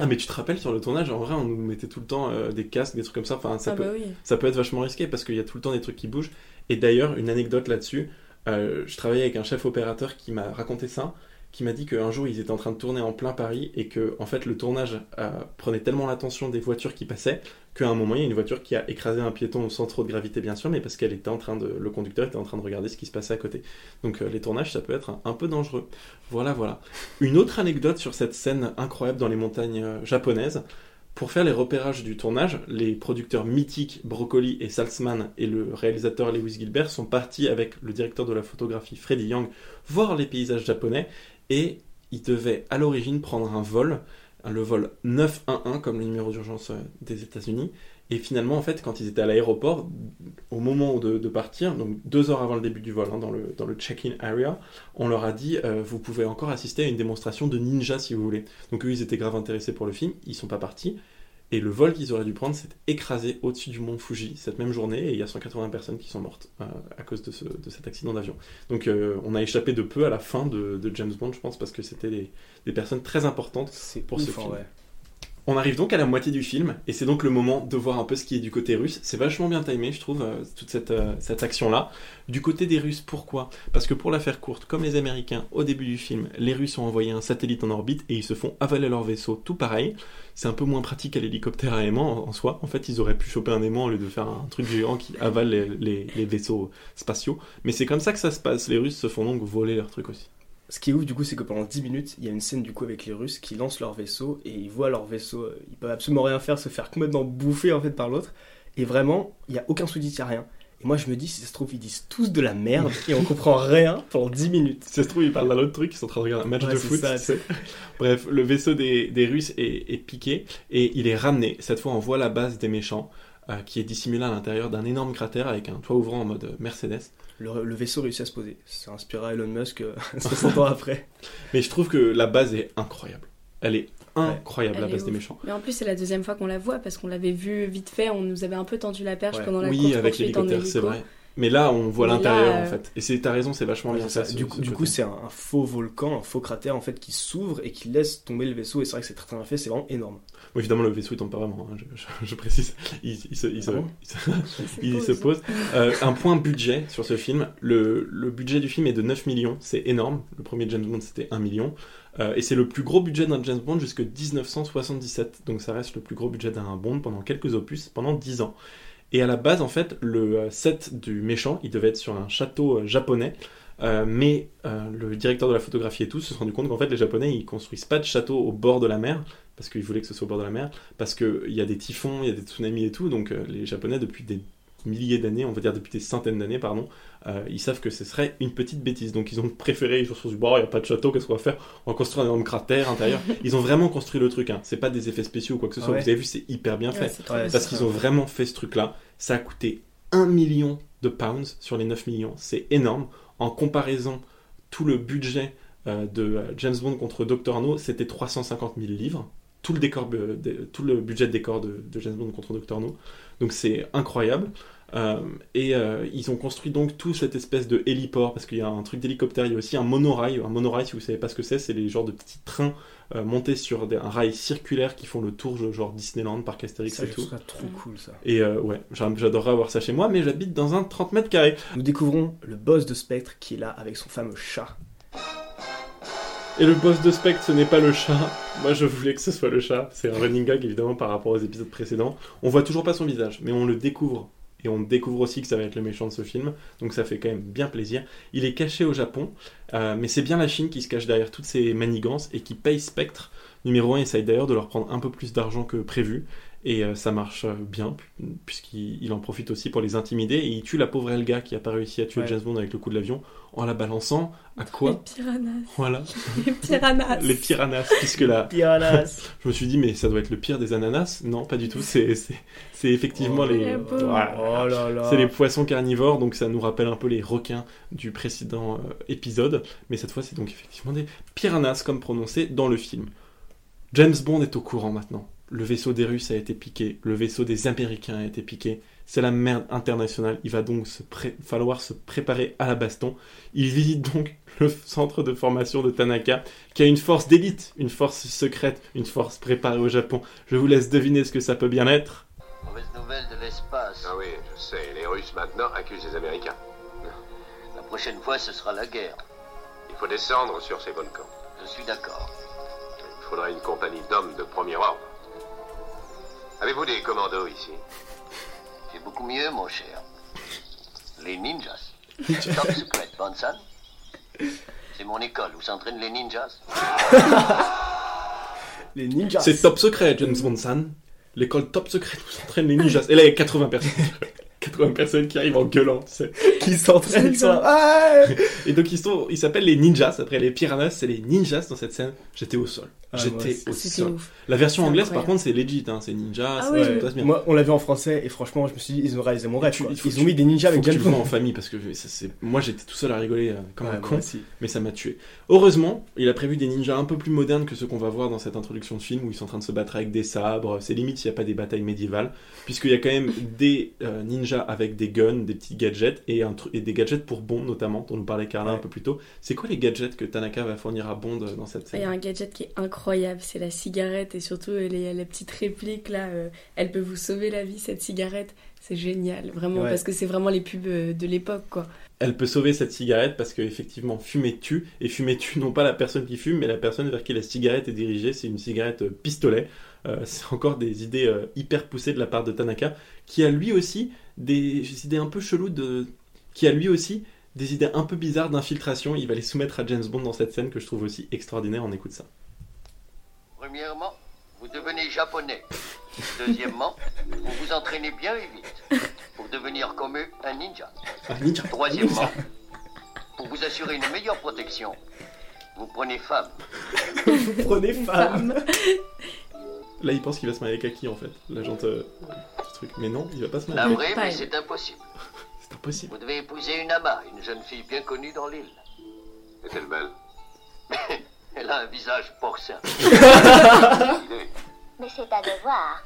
ah mais tu te rappelles sur le tournage, en vrai, on nous mettait tout le temps euh, des casques, des trucs comme ça. Enfin, ça Ah peut, bah oui. ça peut être vachement risqué parce qu'il y a tout le temps des trucs qui bougent. Et d'ailleurs, une anecdote là-dessus, euh, je travaillais avec un chef opérateur qui m'a raconté ça, qui m'a dit qu'un jour ils étaient en train de tourner en plein Paris et que en fait le tournage euh, prenait tellement l'attention des voitures qui passaient qu'à un moment il y a une voiture qui a écrasé un piéton sans trop de gravité bien sûr, mais parce qu'elle était en train de, le conducteur était en train de regarder ce qui se passait à côté. Donc euh, les tournages ça peut être un, peu dangereux. Voilà voilà. Une autre anecdote sur cette scène incroyable dans les montagnes euh, japonaises. Pour faire les repérages du tournage, les producteurs mythiques Broccoli et Salzman et le réalisateur Lewis Gilbert sont partis avec le directeur de la photographie Freddy Young voir les paysages japonais et ils devaient à l'origine prendre un vol, le vol 911 comme le numéro d'urgence euh, des États-Unis. Et finalement, en fait, quand ils étaient à l'aéroport, au moment de, partir, donc deux heures avant le début du vol, hein, dans le, check-in area, on leur a dit euh, vous pouvez encore assister à une démonstration de ninja si vous voulez. Donc eux, ils étaient grave intéressés pour le film, ils sont pas partis. Et le vol qu'ils auraient dû prendre s'est écrasé au-dessus du mont Fuji cette même journée, et il y a 180 personnes qui sont mortes euh, à cause de, ce- de cet accident d'avion. Donc euh, on a échappé de peu à la fin de, de James Bond, je pense, parce que c'était des, des personnes très importantes pour ouf, ce hein, film. ouais. On arrive donc à la moitié du film, et c'est donc le moment de voir un peu ce qui est du côté russe. C'est vachement bien timé, je trouve, euh, toute cette, euh, cette action-là. Du côté des Russes, pourquoi? Parce que pour la faire courte, comme les Américains, au début du film, les Russes ont envoyé un satellite en orbite et ils se font avaler leur vaisseau, tout pareil. C'est un peu moins pratique à l'hélicoptère à aimant en, soi. En fait, ils auraient pu choper un aimant au lieu de faire un truc géant qui avale les, les- les vaisseaux spatiaux. Mais c'est comme ça que ça se passe. Les Russes se font donc voler leur truc aussi. Ce qui est ouf, du coup, c'est que pendant 10 minutes, il y a une scène du coup avec les Russes qui lancent leur vaisseau et ils voient leur vaisseau, euh, ils peuvent absolument rien faire, se faire complètement bouffer en fait par l'autre. Et vraiment, il y a aucun sous-titre, il y a rien. Et moi, je me dis, si ça se trouve, ils disent tous de la merde et on comprend rien pendant 10 minutes. Si ça se trouve, ils parlent d'un autre truc, ils sont en train de regarder un match Ouais, de foot. ça. [LAUGHS] Bref, le vaisseau des, des Russes est, est piqué et il est ramené. Cette fois, on voit la base des méchants euh, qui est dissimulée à l'intérieur d'un énorme cratère avec un toit ouvrant en mode euh, Mercedes. Le, le vaisseau réussit à se poser. Ça inspira Elon Musk euh, [LAUGHS] 60 ans après. [LAUGHS] Mais je trouve que la base est incroyable. Elle est incroyable, la Elle base des méchants. Mais en plus, c'est la deuxième fois qu'on la voit parce qu'on l'avait vu vite fait. On nous avait un peu tendu la perche Ouais. pendant la Oui, avec l'hélicoptère, c'est vrai. Mais là, on voit l'intérieur euh, en fait. Et c'est ta raison, c'est vachement Ouais, bien ça. ce- du ce coup, du côté. coup, c'est un, un faux volcan, un faux cratère en fait qui s'ouvre et qui laisse tomber le vaisseau. Et c'est vrai que c'est très très bien fait, c'est vraiment énorme. Bon, évidemment, le vaisseau il tombe pas vraiment, hein, je, je- je précise. Il, il se, il se- Ah bon il se- il [LAUGHS] se pose. Euh, un point budget sur ce film. Le, le budget du film est de 9 millions, c'est énorme. Le premier James Bond c'était 1 million. Euh, et c'est le plus gros budget d'un James Bond jusque 1977. Donc ça reste le plus gros budget d'un Bond pendant quelques opus, pendant 10 ans. Et à la base, en fait, le euh, set du méchant, il devait être sur un château euh, japonais. Euh, mais le directeur de la photographie et tout se sont rendu compte qu'en fait les Japonais ils construisent pas de château au bord de la mer parce qu'ils voulaient que ce soit au bord de la mer parce qu'il y a des typhons, il y a des tsunamis et tout donc les Japonais depuis des milliers d'années, on va dire depuis des centaines d'années pardon, euh, ils savent que ce serait une petite bêtise donc ils ont préféré ils se sont dit bon il n'y a pas de château qu'est-ce qu'on va faire? On va construire un énorme cratère intérieur [LAUGHS] ils ont vraiment construit le truc hein. c'est pas des effets spéciaux ou quoi que ce soit ouais. vous avez vu c'est hyper bien fait Ouais, parce qu'ils ont vraiment fait ce truc-là. Ça a coûté 1 million de pounds sur les 9 millions. C'est énorme. En comparaison, tout le budget euh, de euh, James Bond contre Dr. No, c'était 350 000 livres. Tout le, décor, euh, de- tout le budget de décor de, de James Bond contre Dr. No. Donc c'est incroyable. Euh, et euh, ils ont construit donc tout cette espèce de héliport, parce qu'il y a un truc d'hélicoptère, il y a aussi un monorail. Un monorail, si vous savez pas ce que c'est, c'est les genres de petits trains euh, montés sur des- un rail circulaire qui font le tour genre Disneyland, Parc Astérix Ça, et je tout. ça trop cool ça. Et euh, ouais, j'a- j'adorerais avoir ça chez moi, mais j'habite dans un 30 mètres carrés. Nous découvrons le boss de Spectre qui est là avec son fameux chat. Et le boss de Spectre, ce n'est pas le chat. Moi, je voulais que ce soit le chat. C'est un running gag, évidemment, par rapport aux épisodes précédents. On voit toujours pas son visage, mais on le découvre. Et on découvre aussi que ça va être le méchant de ce film. Donc ça fait quand même bien plaisir. Il est caché au Japon, euh, mais c'est bien la Chine qui se cache derrière toutes ces manigances et qui paye Spectre. Numéro 1 essaye d'ailleurs de leur prendre un peu plus d'argent que prévu. Et euh, ça marche euh, bien, pu- puisqu'il il en profite aussi pour les intimider. Et il tue la pauvre Elga qui a pas réussi à tuer Ouais. James Bond avec le coup de l'avion en la balançant à quoi Les piranhas. Voilà, Les piranhas. les piranhas, puisque là, Piranhas [LAUGHS] je me suis dit, mais ça doit être le pire des ananas. Non, pas du tout. C'est, c'est, c'est effectivement Oh, les, la voilà. Oh là là c'est les poissons carnivores, donc ça nous rappelle un peu les requins du précédent euh, épisode. Mais cette fois, c'est donc effectivement des piranhas, comme prononcé dans le film. James Bond est au courant maintenant. Le vaisseau des Russes a été piqué, le vaisseau des Américains a été piqué. C'est la merde internationale. Il va donc se pré- falloir se préparer à la baston. Il visite donc [LAUGHS] le centre de formation de Tanaka, qui a une force d'élite, une force secrète, une force préparée au Japon. Je vous laisse deviner ce que ça peut bien être. Mauvaise nouvelle de l'espace. Ah oui, je sais, les Russes maintenant accusent les Américains. La prochaine fois, ce sera la guerre. Il faut descendre sur ces volcans. Je suis d'accord. Il faudra une compagnie d'hommes de premier ordre. Avez-vous des commandos ici? J'ai beaucoup mieux, mon cher. Les ninjas. Top secret, Bonsan. C'est mon école où s'entraînent les ninjas. [LAUGHS] Les ninjas C'est top secret, James Bond San. L'école top secret où s'entraînent les ninjas. Et là, il y a 80 personnes. [LAUGHS] 80 personnes qui arrivent en gueulant, tu sais. [LAUGHS] qui s'entraînent ça. Ah [LAUGHS] Et donc, ils, sont, ils s'appellent les ninjas. Après, les piranhas, c'est les ninjas dans cette scène. J'étais au sol. Ah, J'étais au sol. ouf. La version anglaise, par contre, c'est legit. Hein. C'est ninja. Ah oui, bien. Moi, on l'a vu en français et franchement, je me suis dit, ils ont réalisé mon rêve. Tu- quoi. il Ils ont mis des ninjas Faut avec Bond. en famille parce que ça, c'est- moi j'étais tout seul à rigoler euh, comme Ouais, un moi con, aussi. mais ça m'a tué. Heureusement, il a prévu des ninjas un peu plus modernes que ceux qu'on va voir dans cette introduction de film où ils sont en train de se battre avec des sabres. C'est limite s'il n'y a pas des batailles médiévales, puisqu'il y a quand même des euh, ninjas avec des guns, des petits gadgets et, un tru- et des gadgets pour Bond notamment, dont nous parlait Carla un peu plus tôt. C'est quoi les gadgets que Tanaka va fournir à Bond euh, dans cette Il y a scène un gadget qui est incroyable, c'est la cigarette et surtout euh, les, la petite réplique là, euh, elle peut vous sauver la vie cette cigarette, c'est génial, vraiment Ouais. parce que c'est vraiment les pubs de l'époque quoi. Elle peut sauver cette cigarette parce qu'effectivement, fumer tue. Et fumer tue non pas la personne qui fume, mais la personne vers qui la cigarette est dirigée. C'est une cigarette pistolet. Euh, c'est encore des idées euh, hyper poussées de la part de Tanaka, qui a lui aussi des idées un peu cheloues de. qui a lui aussi des idées un peu bizarres d'infiltration. Il va les soumettre à James Bond dans cette scène que je trouve aussi extraordinaire. On écoute ça. Premièrement, vous devenez japonais. Deuxièmement, vous vous entraînez bien et vite pour devenir comme eux un ninja. Ah, ninja. Troisièmement, pour vous assurer une meilleure protection, vous prenez femme. Prenez femme. Là, il pense qu'il va se marier avec Aki en fait. L'agent. euh, ce truc. Mais non, il va pas se La marier. vraie, Pas mais c'est impossible. [LAUGHS] C'est impossible. Vous devez épouser une ama, une jeune fille bien connue dans l'île. Est-elle belle? [LAUGHS] Elle a un visage porcin. [LAUGHS] Mais c'est un devoir.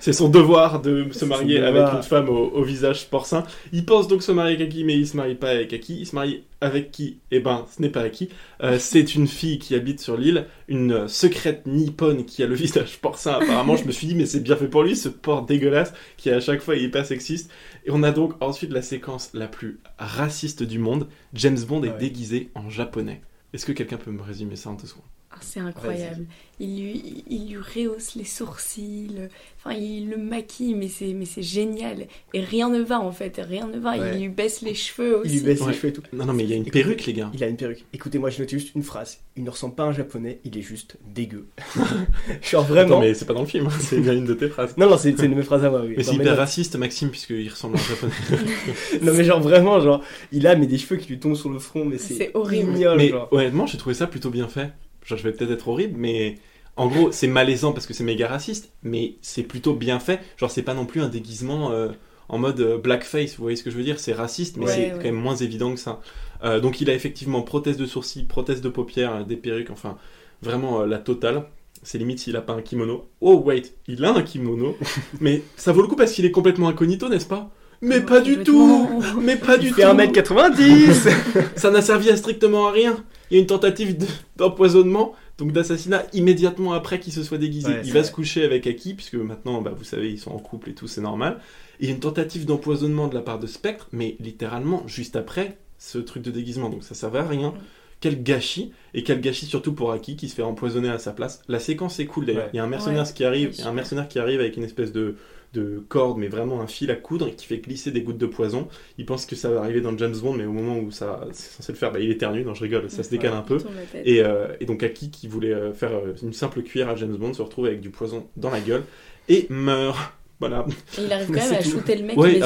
C'est son devoir de se marier avec une femme au, au visage porcin. Il pense donc se marier avec Aki, mais il se marie pas avec Aki. Il se marie avec qui? Eh ben, ce n'est pas Aki. Euh, c'est une fille qui habite sur l'île, une secrète nippone qui a le [LAUGHS] visage porcin. Apparemment, je me suis dit, mais c'est bien fait pour lui, ce porc dégueulasse qui à chaque fois est hyper sexiste. Et on a donc ensuite la séquence la plus raciste du monde. James Bond est Ouais. déguisé en japonais. Est-ce que quelqu'un peut me résumer ça en deux secondes? Ah, c'est incroyable. Il lui, il lui rehausse les sourcils. Enfin, il le maquille, mais c'est, mais c'est génial. Et rien ne va en fait. Rien ne va. Ouais. Il lui baisse les cheveux aussi. Il lui baisse Ouais. les cheveux et tout. Non, non, mais il y a une perruque, les gars. Il a une perruque. Écoutez, moi, j'ai noté juste une phrase. Il ne ressemble pas à un japonais, il est juste dégueu. [LAUGHS] [LAUGHS] Genre vraiment. Attends, mais c'est pas dans le film, hein, c'est bien une de tes phrases. Non, non, c'est c'est une de mes phrases à moi, oui. Mais c'est hyper raciste, Maxime, puisqu'il ressemble à un japonais. [LAUGHS] Non, mais genre vraiment, genre, il a mais des cheveux qui lui tombent sur le front, mais c'est C'est horrible. ignoble, mais genre. honnêtement, j'ai trouvé ça plutôt bien fait. Genre, je vais peut-être être horrible, mais en gros, c'est malaisant parce que c'est méga raciste, mais c'est plutôt bien fait. Genre, c'est pas non plus un déguisement euh, en mode euh, blackface, vous voyez ce que je veux dire? C'est raciste, mais Ouais, c'est ouais. quand même moins évident que ça. Euh, donc, il a effectivement prothèse de sourcils, prothèse de paupières, des perruques, enfin, vraiment euh, la totale. C'est limite s'il a pas un kimono. Oh, wait, il a un kimono, [LAUGHS] mais ça vaut le coup parce qu'il est complètement incognito, n'est-ce pas? Mais pas du tout. Mais pas du Il tout fait 1m90 [LAUGHS] ça n'a servi à strictement à rien. Il y a une tentative de- d'empoisonnement, donc d'assassinat immédiatement après qu'il se soit déguisé. Ouais, il va vrai. se coucher avec Aki, puisque maintenant, bah, vous savez, ils sont en couple et tout, c'est normal. Et il y a une tentative d'empoisonnement de la part de Spectre, mais littéralement juste après ce truc de déguisement, donc ça servait à rien. Quel gâchis, et quel gâchis surtout pour Aki qui se fait empoisonner à sa place. La séquence est cool d'ailleurs. Ouais. Il y a un mercenaire Ouais, qui arrive, il y a un mercenaire qui arrive avec une espèce de, de corde, mais vraiment un fil à coudre, et qui fait glisser des gouttes de poison. Il pense que ça va arriver dans James Bond, mais au moment où ça c'est censé le faire, bah, il éternue. Non, je rigole, ça se décale un peu. Et, euh, et donc Aki, qui voulait euh, faire euh, une simple cuillère à James Bond, se retrouve avec du poison dans la gueule et meurt. [LAUGHS] Voilà. Et il arrive quand même à tout. shooter le mec Ouais.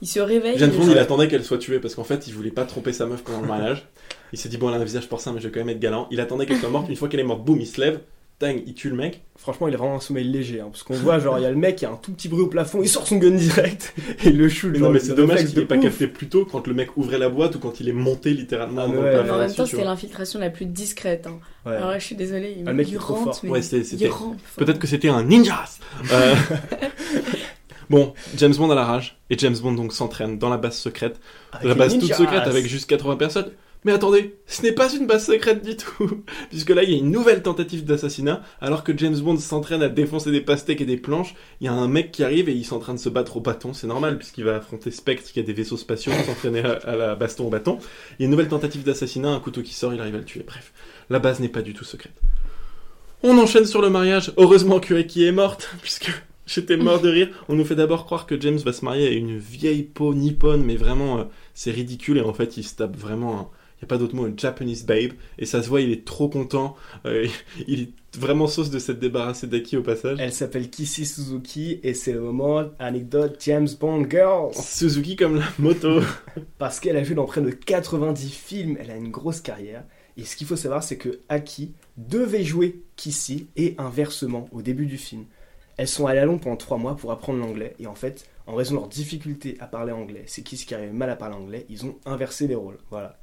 Il se réveille. James il- Bond, il attendait qu'elle soit tuée parce qu'en fait, il voulait pas tromper sa meuf pendant le mariage. Il s'est dit, bon, elle a un visage porcin, mais je vais quand même être galant. Il attendait qu'elle soit morte. Une fois qu'elle est morte, boum, il se lève. Il tue le mec. Franchement, il a vraiment un sommeil léger, hein, parce qu'on [LAUGHS] voit, genre, il y a le mec, il y a un tout petit bruit au plafond, il sort son gun direct, [LAUGHS] et il le shoot. Non, mais le c'est dommage qu'il ait de pas capté plus tôt quand le mec ouvrait la boîte ou quand il est monté littéralement Ah, dans mais le ouais. plafond en même temps, c'était l'infiltration la plus discrète. hein. Ouais. Alors là, je suis désolée, il, Ah, le mec il est trop rentre, fort. Ouais. Enfin, Peut-être que c'était un ninjas Euh, [LAUGHS] Bon, James Bond a la rage, et James Bond donc s'entraîne dans la base secrète. Avec la base toute secrète avec juste 80 personnes. Mais attendez, ce n'est pas une base secrète du tout, [LAUGHS] puisque là il y a une nouvelle tentative d'assassinat, alors que James Bond s'entraîne à défoncer des pastèques et des planches, il y a un mec qui arrive et il est en train de se battre au bâton, c'est normal puisqu'il va affronter Spectre qui a des vaisseaux spatiaux, s'entraîner à, la baston au bâton. Il y a une nouvelle tentative d'assassinat, un couteau qui sort, il arrive à le tuer. Bref, la base n'est pas du tout secrète. On enchaîne sur le mariage, heureusement que Eki est morte, [LAUGHS] puisque j'étais mort de rire. On nous fait d'abord croire que James va se marier à une vieille peau nippone, mais vraiment euh, c'est ridicule et en fait il se tape vraiment n'y a pas d'autre mot, un Japanese babe. Et ça se voit, il est trop content. euh, [LAUGHS] il est vraiment sauce de s'être débarrassé d'Aki au passage. Elle s'appelle Kissy Suzuki, et c'est le moment, anecdote, James Bond Girl. Suzuki comme la moto. [LAUGHS] Parce qu'elle a joué dans près de 90 films, elle a une grosse carrière. Et ce qu'il faut savoir, c'est que Aki devait jouer Kissy et inversement au début du film. Elles sont allées à Londres pendant 3 mois pour apprendre l'anglais. Et en fait, en raison de leur difficulté à parler anglais, c'est Kissy qui arrivait mal à parler anglais, ils ont inversé les rôles. Voilà.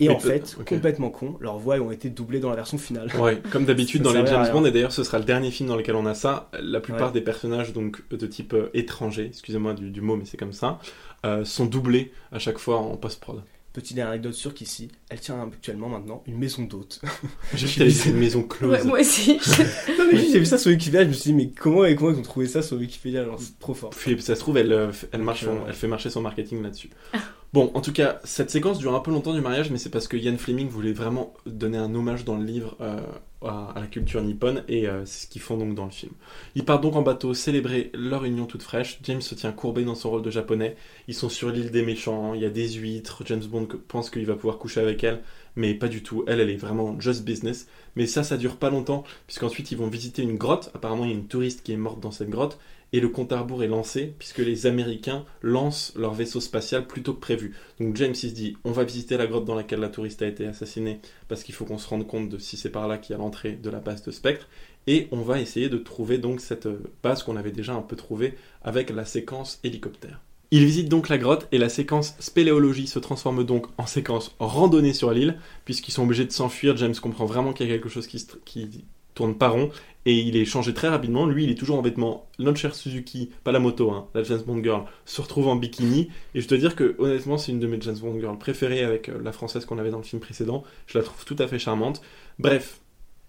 Et Mais en fait, complètement con, leurs voix ont été doublées dans la version finale. Ouais, comme d'habitude dans les James. Bond, et d'ailleurs ce sera le dernier film dans lequel on a ça. La plupart Ouais. des personnages donc de type euh, étranger, excusez-moi du, du mot, mais c'est comme ça, euh, sont doublés à chaque fois en post-prod. Petite dernière anecdote sur Kissy, elle tient actuellement maintenant une maison d'hôtes. [LAUGHS] J'ai vu qu'elle était une maison close. ouais, moi aussi. [LAUGHS] non mais juste, j'ai vu ça sur Wikipédia, je me suis dit mais comment et comment ils ont trouvé ça sur Wikipédia genre c'est trop fort. Puis, ça se trouve, elle, euh, elle, marche son- elle fait marcher son marketing là-dessus. [LAUGHS] Bon, en tout cas, cette séquence dure un peu longtemps du mariage, mais c'est parce que Ian Fleming voulait vraiment donner un hommage dans le livre euh, à, la culture nippone, et euh, c'est ce qu'ils font donc dans le film. Ils partent donc en bateau célébrer leur union toute fraîche. James se tient courbé dans son rôle de japonais. Ils sont sur l'île des méchants, il y a des huîtres. James Bond pense qu'il va pouvoir coucher avec elle, mais pas du tout. Elle, elle est vraiment just business. Mais ça, ça dure pas longtemps, puisqu'ensuite ils vont visiter une grotte. Apparemment, il y a une touriste qui est morte dans cette grotte et le compte à rebours est lancé puisque les Américains lancent leur vaisseau spatial plus tôt que prévu. Donc James il se dit on va visiter la grotte dans laquelle la touriste a été assassinée parce qu'il faut qu'on se rende compte de si c'est par là qu'il y a l'entrée de la base de Spectre et on va essayer de trouver donc cette euh, base qu'on avait déjà un peu trouvée avec la séquence hélicoptère. Il visite donc la grotte et la séquence spéléologie se transforme donc en séquence randonnée sur l'île puisqu'ils sont obligés de s'enfuir. James comprend vraiment qu'il y a quelque chose qui, qui tourne pas rond et il est changé très rapidement. Lui, il est toujours en vêtements. Chère Suzuki, pas la moto, hein, la James Bond Girl, se retrouve en bikini. Et je dois dire que, honnêtement, c'est une de mes James Bond Girls préférées avec euh, la française qu'on avait dans le film précédent. Je la trouve tout à fait charmante. Bref,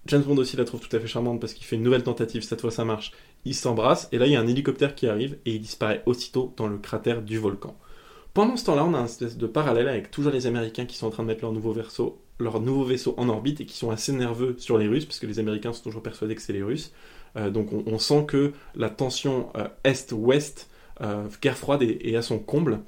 James Bond aussi la trouve tout à fait charmante parce qu'il fait une nouvelle tentative. Cette fois, ça marche. Ils s'embrassent. Et là, il y a un hélicoptère qui arrive et il disparaît aussitôt dans le cratère du volcan. Pendant ce temps-là, on a un espèce de parallèle avec toujours les Américains qui sont en train de mettre leur nouveau verso leur nouveau vaisseau en orbite et qui sont assez nerveux sur les Russes, parce que les Américains sont toujours persuadés que c'est les Russes. Euh, donc on, sent que la tension euh, Est-Ouest, euh, guerre froide, est, à son comble.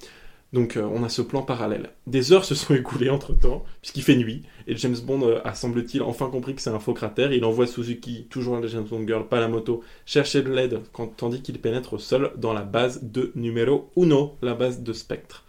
Donc on a ce plan parallèle. Des heures se sont [LAUGHS] écoulées entre-temps, puisqu'il fait nuit, et James Bond a semble-t-il enfin compris que c'est un faux cratère, il envoie Suzuki, toujours la James Bond Girl, pas la moto, chercher de l'aide, tandis qu'il pénètre seul dans la base de numéro uno, la base de Spectre.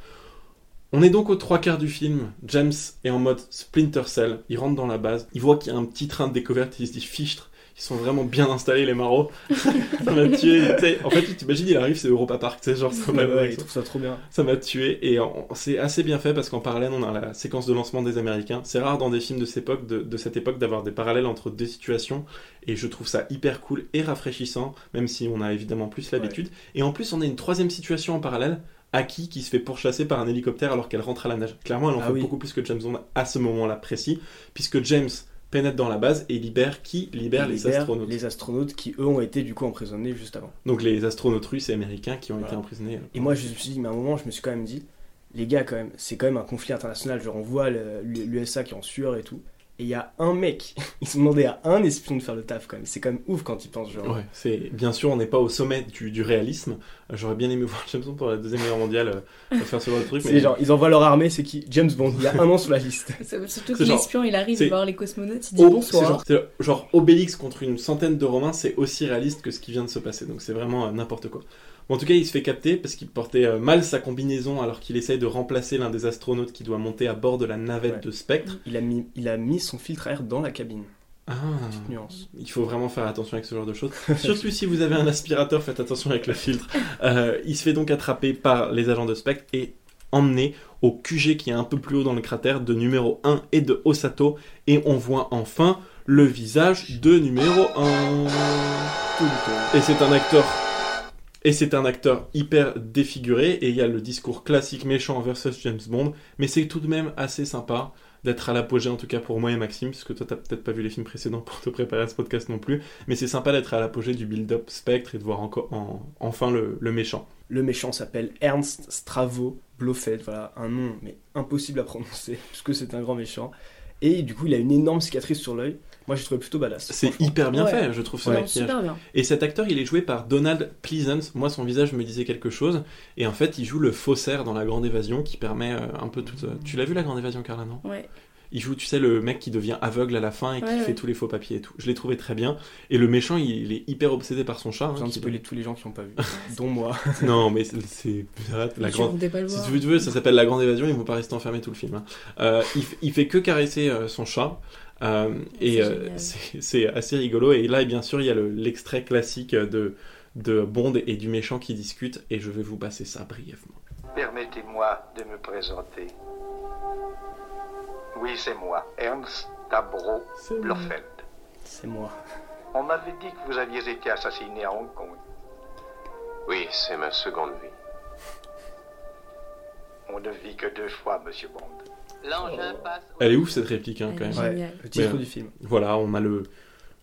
On est donc aux trois quarts du film, James est en mode Splinter Cell, il rentre dans la base, il voit qu'il y a un petit train de découverte, il se dit fichtre, ils sont vraiment bien installés les marauds. [LAUGHS] ça m'a tué. En fait, tu t'imagines, il arrive, c'est Europa Park, sais, genre ça m'a Ouais, ça trop bien. ça m'a tué et c'est assez bien fait parce qu'en parallèle on a la séquence de lancement des Américains. C'est rare dans des films de cette époque, de, de cette époque d'avoir des parallèles entre deux situations et je trouve ça hyper cool et rafraîchissant, même si on a évidemment plus l'habitude. Et en plus on a une troisième situation en parallèle. Aki qui se fait pourchasser par un hélicoptère alors qu'elle rentre à la nage. Clairement, elle en Ah fait oui. beaucoup plus que James Bond à ce moment-là précis, puisque James pénètre dans la base et libère qui libère les libère astronautes. Les astronautes qui, eux, ont été du coup emprisonnés juste avant. Donc les astronautes russes et américains qui ont Voilà. été emprisonnés. euh, Et moi, je me suis dit, mais à un moment, je me suis quand même dit, les gars, quand même, c'est quand même un conflit international. Genre, on voit l'USA qui est en sueur et tout. Et il y a un mec, [LAUGHS] ils ont demandé à un espion de faire le taf quand même. C'est quand même ouf quand ils pensent, genre. Ouais, c'est bien sûr, on n'est pas au sommet du, du réalisme. J'aurais bien aimé [LAUGHS] voir James Bond pour la deuxième guerre mondiale euh, faire ce genre de truc. C'est genre, ils envoient leur armée, c'est qui? James Bond, il y a un an sur la liste. [LAUGHS] C'est- Surtout que l'espion, il arrive voir les cosmonautes, il dit Oh, c'est bonsoir. genre, c'est genre Obélix contre une centaine de Romains, c'est aussi réaliste que ce qui vient de se passer. Donc c'est vraiment euh, n'importe quoi. En tout cas, il se fait capter parce qu'il portait euh, mal sa combinaison alors qu'il essaye de remplacer l'un des astronautes qui doit monter à bord de la navette Ouais. de Spectre. Il a, mis, il a mis son filtre à air dans la cabine. Ah, Petite nuance. il faut vraiment faire attention avec ce genre de choses. [LAUGHS] Surtout si vous avez un aspirateur, faites attention avec le filtre. Euh, il se fait donc attraper par les agents de Spectre et emmené au QG qui est un peu plus haut dans le cratère de numéro 1 et de Osato. Et on voit enfin le visage de numéro 1. Tout le temps. Et c'est un acteur. Et c'est un acteur hyper défiguré, et il y a le discours classique méchant versus James Bond, mais c'est tout de même assez sympa d'être à l'apogée, en tout cas pour moi et Maxime, parce que toi t'as peut-être pas vu les films précédents [LAUGHS] pour te préparer à ce podcast non plus, mais c'est sympa d'être à l'apogée du build-up Spectre et de voir encore en- enfin le, le méchant. Le méchant s'appelle Ernst Stravo Blofeld, voilà, un nom mais impossible à prononcer, [LAUGHS] puisque c'est un grand méchant. Et du coup, il a une énorme cicatrice sur l'œil. Moi, j'ai trouvé plutôt badass. C'est hyper bien Ouais. fait, je trouve ce Non, maquillage. super bien. Et cet acteur, il est joué par Donald Pleasance. Moi, son visage me disait quelque chose. Et en fait, il joue le faussaire dans La Grande Évasion qui permet euh, un peu toute. Tu l'as vu, La Grande Évasion, Carla, non? Ouais. Il joue, tu sais, le mec qui devient aveugle à la fin et qui Ouais, fait ouais. tous les faux papiers et tout. Je l'ai trouvé très bien. Et le méchant, il, il est hyper obsédé par son chat. hein, J'ai un qui petit peu les, tous les gens qui n'ont pas vu, [LAUGHS] dont moi. Non, mais c'est- La grande. voulais pas le Si voir. tu veux, tu veux, ça s'appelle La Grande Évasion, ils vont pas rester enfermés tout le film. hein. Euh, il, il fait que caresser euh, son chat. Euh, et C'est euh, c'est assez rigolo. Et là, bien sûr, il y a le- l'extrait classique de, de Bond et du méchant qui discutent. Et je vais vous passer ça brièvement. Permettez-moi de me présenter. Oui, c'est moi, Ernst Tabro Blofeld. C'est moi. On m'avait dit que vous aviez été assassiné à Hong Kong. Oui, c'est ma seconde vie. On ne vit que deux fois, monsieur Bond. L'engin passe. Elle est ouf cette réplique, hein, quand même. Ouais, le titre Mais, du film. Voilà, on a le,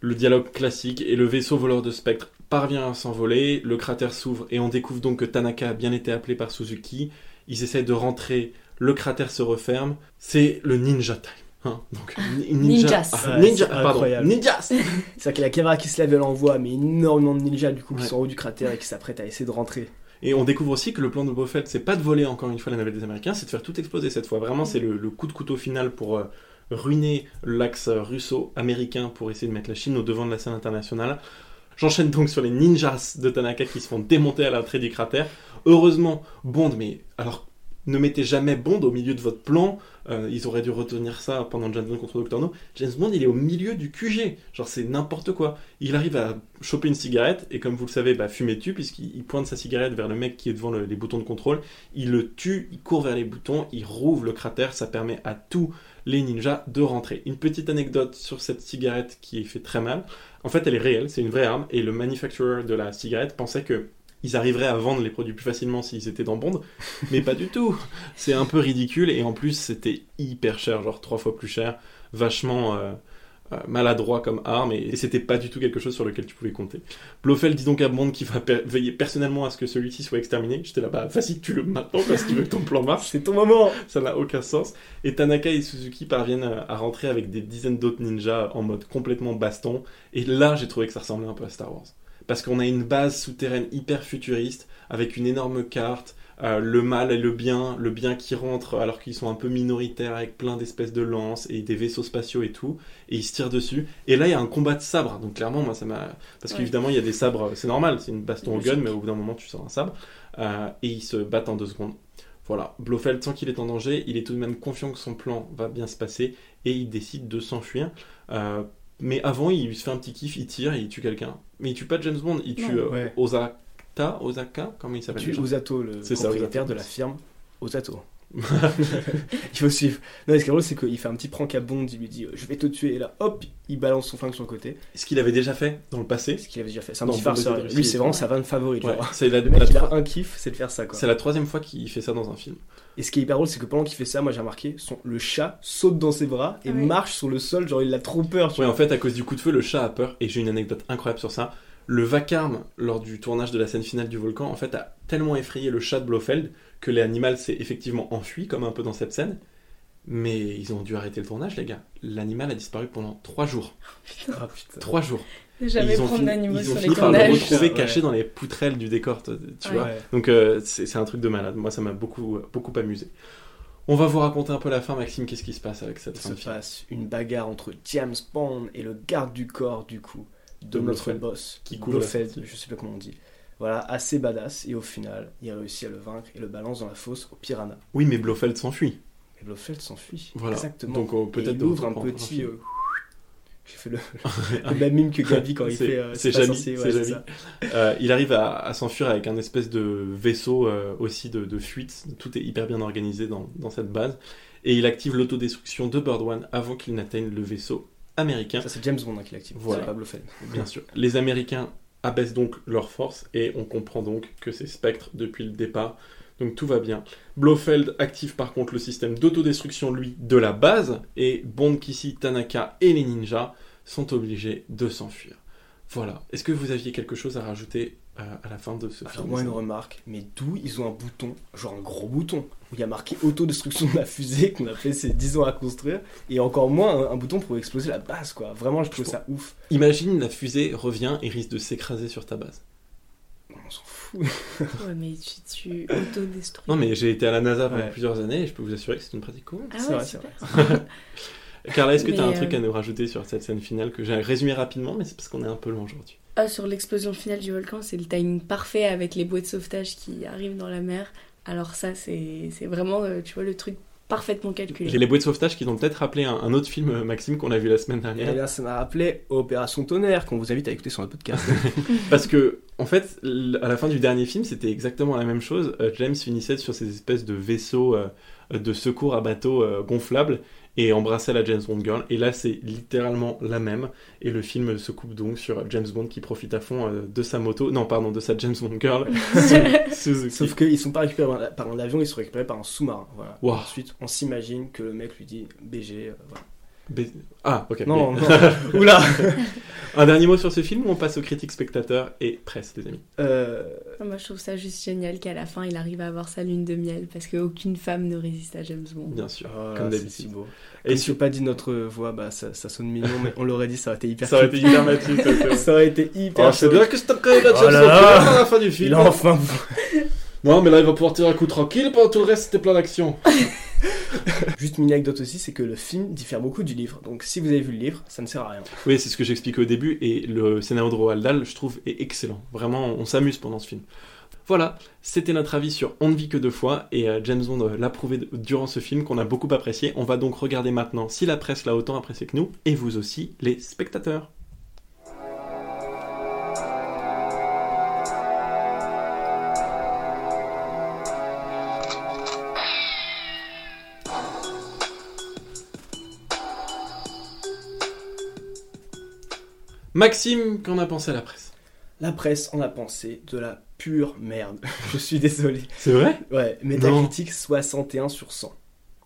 le dialogue classique et le vaisseau voleur de Spectre parvient à s'envoler, le cratère s'ouvre et on découvre donc que Tanaka a bien été appelé par Suzuki. Ils essaient de rentrer, le cratère se referme. C'est le ninja time. hein. Donc, [LAUGHS] ninja, Ninjas. ah, Ouais, ninja, c'est pardon, ninjas. [LAUGHS] C'est-à-dire qu'il y a la caméra qui se lève, elle envoie, mais énormément de ninjas du coup qui Ouais. sont en haut du cratère et qui s'apprêtent à essayer de rentrer. Et on découvre aussi que le plan de Blofeld, c'est pas de voler encore une fois la navette des Américains, c'est de faire tout exploser cette fois. Vraiment, c'est le, coup de couteau final pour euh, ruiner l'axe russo-américain pour essayer de mettre la Chine au devant de la scène internationale. J'enchaîne donc sur les ninjas de Tanaka qui se font démonter à l'entrée du cratère. Heureusement, Bond, mais alors ne mettez jamais Bond au milieu de votre plan. Euh, ils auraient dû retenir ça pendant James Bond contre Dr. No. James Bond, il est au milieu du QG. Genre, c'est n'importe quoi. Il arrive à choper une cigarette et, comme vous le savez, bah, fumer dessus, puisqu'il il pointe sa cigarette vers le mec qui est devant le- les boutons de contrôle. Il le tue, il court vers les boutons, il rouvre le cratère. Ça permet à tous les ninjas de rentrer. Une petite anecdote sur cette cigarette qui fait très mal. En fait, elle est réelle, c'est une vraie arme, et le manufacturer de la cigarette pensait que ils arriveraient à vendre les produits plus facilement s'ils étaient dans Bond, mais pas du tout. C'est un peu ridicule, et en plus, c'était hyper cher, genre trois fois plus cher, vachement, euh, euh, maladroit comme arme et, et c'était pas du tout quelque chose sur lequel tu pouvais compter. Blofeld dit donc à Bond qu'il va per- veiller personnellement à ce que celui-ci soit exterminé. J'étais là, bah vas-y, tu le maintenant parce que tu veux que ton plan marche. C'est ton moment Ça n'a aucun sens. Et Tanaka et Suzuki parviennent à rentrer avec des dizaines d'autres ninjas en mode complètement baston. Et là, j'ai trouvé que ça ressemblait un peu à Star Wars. Parce qu'on a une base souterraine hyper futuriste, avec une énorme carte, euh, le mal et le bien, le bien qui rentre alors qu'ils sont un peu minoritaires avec plein d'espèces de lances et des vaisseaux spatiaux et tout, et ils se tirent dessus. Et là, il y a un combat de sabres, donc clairement, moi, ça m'a... Parce Ouais. qu'évidemment, il y a des sabres, c'est normal, c'est une baston au gun, mais au bout d'un moment, tu sors un sabre, Euh, et ils se battent en deux secondes. Voilà, Blofeld, sans qu'il est en danger, il est tout de même confiant que son plan va bien se passer, et il décide de s'enfuir. Euh, mais avant, il se fait un petit kiff, il tire et il tue quelqu'un. Mais il tue pas James Bond, il tue Non. euh, Ouais. Osaka, Osaka, comment il s'appelle Tu déjà? Osato, le ça, propriétaire Osato. de la firme Osato. [LAUGHS] il faut suivre. Non, mais ce qui est drôle, c'est qu'il fait un petit prank à Bond, il lui dit Je vais te tuer, et là, hop, il balance son flingue sur le côté. Ce qu'il avait déjà fait dans le passé? Ce qu'il avait déjà fait? C'est un petit farceur. Lui, c'est vraiment sa vanne favorite. Ouais, c'est la, mec, la il a un kiff, c'est de faire ça, c'est la troisième fois qu'il fait ça dans un film. Et ce qui est hyper drôle, c'est que pendant qu'il fait ça, moi j'ai remarqué, son, le chat saute dans ses bras et Ah oui. marche sur le sol, genre il a trop peur. Tu Ouais, vois. en fait, à cause du coup de feu, le chat a peur, et j'ai une anecdote incroyable sur ça. Le vacarme, lors du tournage de la scène finale du volcan, en fait, a tellement effrayé le chat de Blofeld que l'animal s'est effectivement enfui, comme un peu dans cette scène. Mais ils ont dû arrêter le tournage, les gars. L'animal a disparu pendant trois jours. [LAUGHS] Ah, putain. Trois jours. Et Jamais ils ont prendre fini, d'animaux sur ont les fini par le tournages. retrouver [LAUGHS] Ouais. caché dans les poutrelles du décor, tu Ouais. vois. Ouais. Donc euh, c'est c'est un truc de malade. Moi, ça m'a beaucoup, beaucoup amusé. On va vous raconter un peu la fin, Maxime. Qu'est-ce qui se passe avec cette Il fin se passe une bagarre entre James Bond et le garde du corps, du coup, de, De notre boss, Qui Blofeld, je sais pas comment on dit. Voilà, assez badass, et au final, il réussit à le vaincre et le balance dans la fosse au piranha. Oui, mais Blofeld s'enfuit. Et Blofeld s'enfuit. Voilà. Exactement. Donc, peut-être il ouvre un petit. euh, J'ai fait le, [LAUGHS] le même mime que Gabi quand il fait. euh, c'est Jamy, censé, ouais. Euh, il arrive à, à s'enfuir avec un espèce de vaisseau euh, aussi de, de fuite. Tout est hyper bien organisé dans, dans cette base. Et il active l'autodestruction de Bird One avant qu'il n'atteigne le vaisseau américain. Ça, c'est James Bond hein, qui l'active, Voilà. c'est pas Blofeld. Bien sûr. Les Américains abaissent donc leur force et on comprend donc que c'est Spectre depuis le départ. Donc tout va bien. Blofeld active par contre le système d'autodestruction, lui, de la base. Et Bond, Kissy, Tanaka et les ninjas sont obligés de s'enfuir. Voilà. Est-ce que vous aviez quelque chose à rajouter euh, à la fin de ce Alors, film moi, une remarque, mais d'où ils ont un bouton, genre un gros bouton, où il y a marqué autodestruction de la fusée qu'on a fait ces 10 ans à construire, et encore moins un, un bouton pour exploser la base, quoi. Vraiment, je trouve ça ouf. Imagine la fusée revient et risque de s'écraser sur ta base. On s'en fout. [LAUGHS] Ouais, mais tu, tu autodestruis. Non mais j'ai été à la NASA pendant Ouais. plusieurs années et je peux vous assurer que c'est une pratique courante. Ah C'est ouais, vrai, c'est super. [LAUGHS] Carla, est-ce que tu as un truc euh, à nous rajouter sur cette scène finale que j'ai résumé rapidement, mais c'est parce qu'on est un peu loin aujourd'hui. Ah, sur l'explosion finale du volcan, c'est le timing parfait avec les bouées de sauvetage qui arrivent dans la mer. Alors ça, c'est c'est vraiment, euh, tu vois, le truc parfaitement calculé. J'ai les bouées de sauvetage qui ont peut-être rappelé un, un autre film, euh, Maxime, qu'on a vu la semaine Et dernière. là, ça m'a rappelé Opération Tonnerre, qu'on vous invite à écouter sur le podcast. [LAUGHS] Parce que, en fait, à la fin du dernier film, c'était exactement la même chose. Euh, James finissait sur ces espèces de vaisseaux euh, de secours à bateau euh, gonflables et embrassait la James Bond Girl. Et là, c'est littéralement la même. Et le film se coupe donc sur James Bond qui profite à fond euh, de sa moto. Non, pardon, de sa James Bond Girl. [LAUGHS] Suzuki. Sauf qu'ils sont pas récupérés par un- avion, ils sont récupérés par un sous-marin. Voilà. Wow. Ensuite, on s'imagine que le mec lui dit BG. euh, voilà. Ah, ok. Non, Mais- non. [LAUGHS] Oula [LAUGHS] Un dernier mot sur ce film ou on passe aux critiques spectateurs et presse, les amis Euh, Ah, Moi, je trouve ça juste génial qu'à la fin, il arrive à avoir sa lune de miel parce qu'aucune femme ne résiste à James Bond. Bien sûr, oh là, comme c'est d'habitude. beau. Et si pas dit notre voix, bah ça, ça sonne mignon, mais on l'aurait dit, ça aurait été hyper Ça aurait été hyper mature, [LAUGHS] ça, aurait été hyper Oh, c'est chelou. bien que je t'ai créé la Oh James là Bond là. À la fin du film. Il a enfin. Non, mais là, il va pouvoir tirer un coup tranquille pendant tout le reste, c'était plein d'action. [LAUGHS] Juste une anecdote aussi, c'est que le film diffère beaucoup du livre. Donc si vous avez vu le livre, ça ne sert à rien. Oui, c'est ce que j'expliquais au début, et le scénario de Roald Dahl, je trouve, est excellent. Vraiment, on s'amuse pendant ce film. Voilà, c'était notre avis sur On ne vit que deux fois, et euh, James Bond euh, l'a prouvé durant ce film qu'on a beaucoup apprécié. On va donc regarder maintenant si la presse l'a autant apprécié que nous, et vous aussi, les spectateurs. Maxime, qu'en a pensé la presse? La presse en a pensé de la pure merde. [LAUGHS] Je suis désolé. C'est vrai? Ouais. Metacritic 61 sur 100.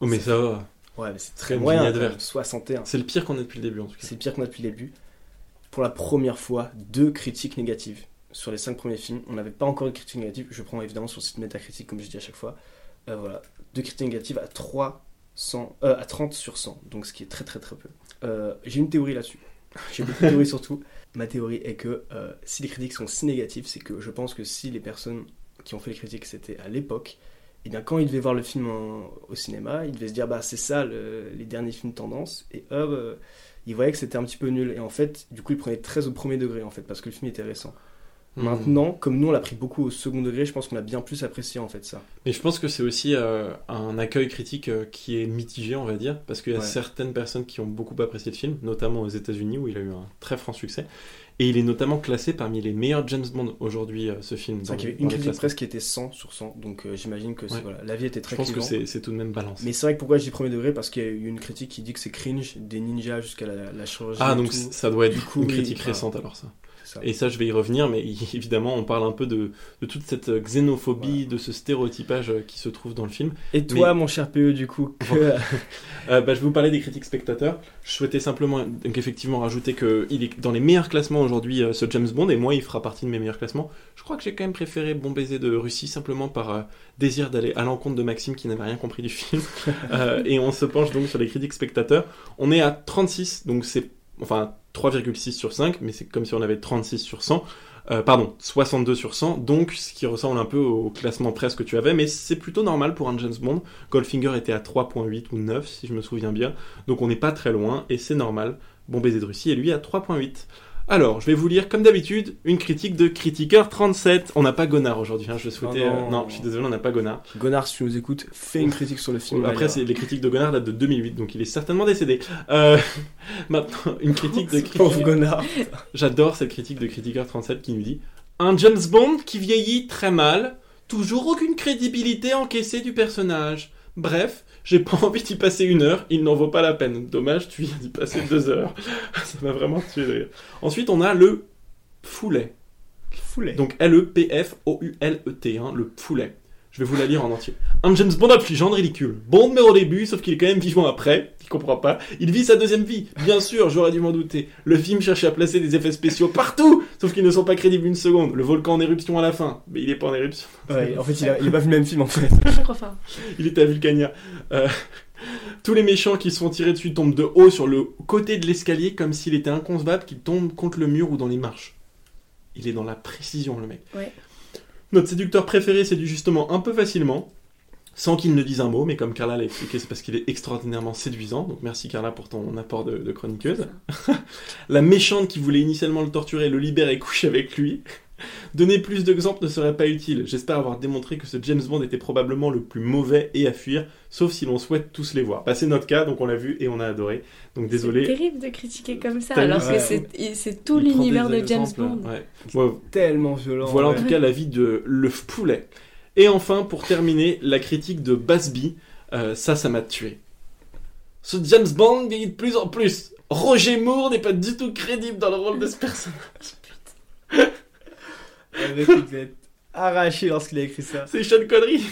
Oh, mais ça va. Ouais, mais c'est très moyen. Vignette quand même, verte. 61. C'est le pire qu'on ait depuis le début en tout cas. C'est le pire qu'on a depuis le début. Pour la première fois, deux critiques négatives sur les cinq premiers films. On n'avait pas encore de critiques négatives. Je prends évidemment sur le site Metacritic, comme je dis à chaque fois. Euh, voilà, deux critiques négatives à 300, euh, à 30 sur 100, donc ce qui est très très très peu. Euh, J'ai une théorie là-dessus. [LAUGHS] J'ai beaucoup de théories surtout. Ma théorie est que euh, si les critiques sont si négatives, c'est que je pense que si les personnes qui ont fait les critiques c'était à l'époque, et bien quand ils devaient voir le film au cinéma, ils devaient se dire bah c'est ça le- les derniers films tendance, et hop, euh, ils voyaient que c'était un petit peu nul. Et en fait, du coup, ils prenaient très au premier degré en fait, parce que le film était récent. Hmm. Maintenant, comme nous on l'a pris beaucoup au second degré, je pense qu'on a bien plus apprécié en fait ça. Mais je pense que c'est aussi euh, un accueil critique euh, qui est mitigé, on va dire, parce qu'il y a Ouais. certaines personnes qui ont beaucoup apprécié le film, notamment aux États-Unis où il a eu un très franc succès. Et il est notamment classé parmi les meilleurs James Bond aujourd'hui, euh, ce film. C'est vrai une critique presque qui était 100 sur 100, donc j'imagine que Ouais. voilà, l'avis était très Je pense que clivant. c'est c'est tout de même balance. Mais c'est vrai que pourquoi je dis premier degré? Parce qu'il y a eu une critique qui dit que c'est cringe, des ninjas jusqu'à la, la chirurgie. Ah, donc tout. ça doit être Du coup, une critique récente alors ça. Ça. Et ça, je vais y revenir, mais [LAUGHS] évidemment, on parle un peu de, de toute cette euh, xénophobie, de ce stéréotypage euh, qui se trouve dans le film. Et toi, Mais- mon cher PE, du coup, [LAUGHS] que... Euh, bah, je vais vous parler des critiques spectateurs. Je souhaitais simplement, donc effectivement, rajouter que il est dans les meilleurs classements aujourd'hui, euh, ce James Bond, et moi, il fera partie de mes meilleurs classements. Je crois que j'ai quand même préféré Bon baiser de Russie, simplement par euh, désir d'aller à l'encontre de Maxime qui n'avait rien compris du film. [LAUGHS] Euh, et on se penche donc sur les critiques spectateurs. On est à 36, donc c'est, enfin, 3,6 sur 5, mais c'est comme si on avait 36 sur 100. Euh, pardon, 62 sur 100, donc ce qui ressemble un peu au classement presse que tu avais, mais c'est plutôt normal pour un James Bond. Goldfinger était à 3.8 ou 9, si je me souviens bien, donc on n'est pas très loin, et c'est normal. Bon baiser de Russie, et lui à 3.8. Alors, je vais vous lire, comme d'habitude, une critique de Critiqueur 37. On n'a pas Gonard aujourd'hui, hein, je souhaitais... Non. euh, non, je suis désolé, on n'a pas Gonard. Gonard, si tu nous écoutes, fais une critique sur le film. Après, c'est les critiques de Gonard datent de 2008, donc il est certainement décédé. Euh, [LAUGHS] maintenant, une critique de [LAUGHS] Critiqueur... Gonard. J'adore cette critique de Critiqueur 37 qui nous dit Un James Bond qui vieillit très mal, toujours aucune crédibilité encaissée du personnage. Bref, j'ai pas [LAUGHS] envie d'y passer une heure, il n'en vaut pas la peine. Dommage, tu viens d'y passer deux heures. [LAUGHS] Ça m'a vraiment tué de rire. Ensuite, on a le Foulet. Foulet. Donc L-E-P-F-O-U-L-E-T, hein, le Foulet. Je vais vous la lire en entier. Un James Bond affligeant de ridicule. Bond meurt au début, sauf qu'il est quand même vivant après. Il comprend pas. Il vit sa deuxième vie. Bien sûr, j'aurais dû m'en douter. Le film cherchait à placer des effets spéciaux partout, sauf qu'ils ne sont pas crédibles une seconde. Le volcan en éruption à la fin. Mais il est pas en éruption. Ouais, en fait, il a, il a pas vu le même film en fait. [LAUGHS] Je crois pas. Il est à Vulcania. Euh, tous les méchants qui se font tirer dessus tombent de haut sur le côté de l'escalier comme s'il était inconcevable qu'il tombe contre le mur ou dans les marches. Il est dans la précision, le mec. Ouais. Notre séducteur préféré séduit justement un peu facilement, sans qu'il ne dise un mot, mais comme Carla l'a expliqué, c'est parce qu'il est extraordinairement séduisant. Donc merci Carla pour ton apport de, de chroniqueuse. [LAUGHS] la méchante qui voulait initialement le torturer le libère et couche avec lui. [LAUGHS] Donner plus d'exemples ne serait pas utile. J'espère avoir démontré que ce James Bond était probablement le plus mauvais et à fuir, sauf si l'on souhaite tous les voir. Bah, c'est notre cas, donc on l'a vu et on a adoré. Donc C'est désolé. terrible de critiquer comme ça, alors que c'est c'est tout l'univers de James Bond. ouais. Ouais, Tellement violent. Voilà en tout cas l'avis de Le Poulet. Et enfin, pour terminer, la critique de Basby. Euh, ça, ça m'a tué. Ce James Bond vieillit de plus en plus. Roger Moore n'est pas du tout crédible dans le rôle de ce personnage. [LAUGHS] Le mec, il devait être arraché lorsqu'il a écrit ça. C'est Sean Connery.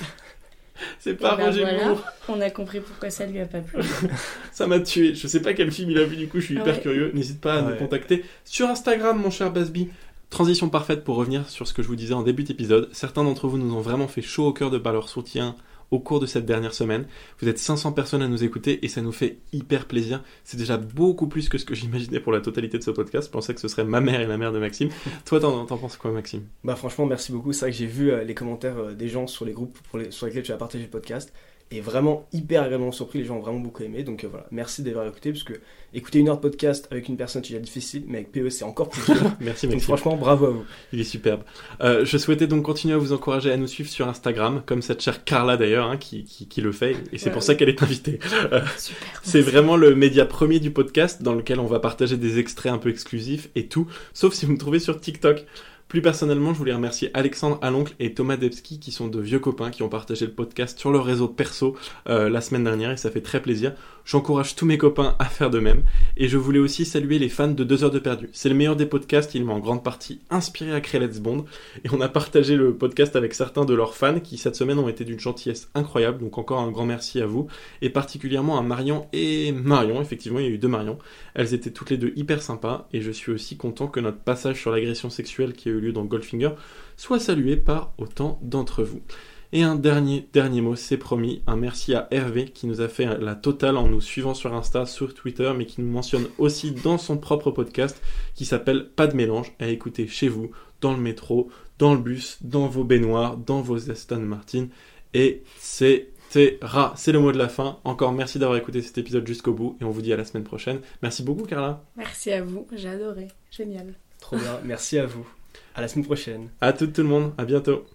C'est pas ben Roger voilà, Moore. on a compris pourquoi ça lui a pas plu. [LAUGHS] Ça m'a tué. Je sais pas quel film il a vu, du coup, je suis hyper Ouais. curieux. N'hésite pas à nous contacter sur Instagram, mon cher Basby. Transition parfaite pour revenir sur ce que je vous disais en début d'épisode. Certains d'entre vous nous ont vraiment fait chaud au cœur de par leur soutien au cours de cette dernière semaine. Vous êtes 500 personnes à nous écouter et ça nous fait hyper plaisir. C'est déjà beaucoup plus que ce que j'imaginais pour la totalité de ce podcast. Je pensais que ce serait ma mère et la mère de Maxime. [LAUGHS] Toi, t'en t'en penses quoi, Maxime? Bah franchement, merci beaucoup. C'est vrai que j'ai vu euh, les commentaires euh, des gens sur les groupes pour les- sur lesquels tu as partagé le podcast. Et vraiment hyper agréablement surpris, les gens ont vraiment beaucoup aimé. Donc euh, voilà, merci d'avoir écouté, parce que écouter une heure de podcast avec une personne, c'est déjà difficile, mais avec PE, c'est encore plus dur. [LAUGHS] Merci, donc Maxime. franchement, bravo à vous. Il est superbe. Euh, je souhaitais donc continuer à vous encourager à nous suivre sur Instagram, comme cette chère Carla d'ailleurs, hein, qui, qui, qui le fait, et c'est Ouais, pour ça qu'elle est invitée. [LAUGHS] Euh, Super. c'est vraiment le média premier du podcast, dans lequel on va partager des extraits un peu exclusifs et tout, sauf si vous me trouvez sur TikTok. Plus personnellement, je voulais remercier Alexandre Aloncle et Thomas Debski qui sont de vieux copains qui ont partagé le podcast sur leur réseau perso euh, la semaine dernière et ça fait très plaisir. J'encourage tous mes copains à faire de même. Et je voulais aussi saluer les fans de 2 heures de perdu. C'est le meilleur des podcasts, il m'a en grande partie inspiré à créer Let's Bond. Et on a partagé le podcast avec certains de leurs fans qui cette semaine ont été d'une gentillesse incroyable. Donc encore un grand merci à vous. Et particulièrement à Marion et Marion. Effectivement, il y a eu deux Marion. Elles étaient toutes les deux hyper sympas. Et je suis aussi content que notre passage sur l'agression sexuelle qui a eu lieu dans Goldfinger soit salué par autant d'entre vous. Et un dernier, dernier mot, c'est promis, un merci à Hervé qui nous a fait la totale en nous suivant sur Insta, sur Twitter, mais qui nous mentionne aussi dans son propre podcast qui s'appelle Pas de mélange, à écouter chez vous, dans le métro, dans le bus, dans vos baignoires, dans vos Aston Martin, et c'est c'est le mot de la fin. Encore merci d'avoir écouté cet épisode jusqu'au bout et on vous dit à la semaine prochaine. Merci beaucoup Carla. Merci à vous, j'ai adoré. Génial. Trop bien, merci à vous. À la semaine prochaine. À tout, tout le monde. À bientôt.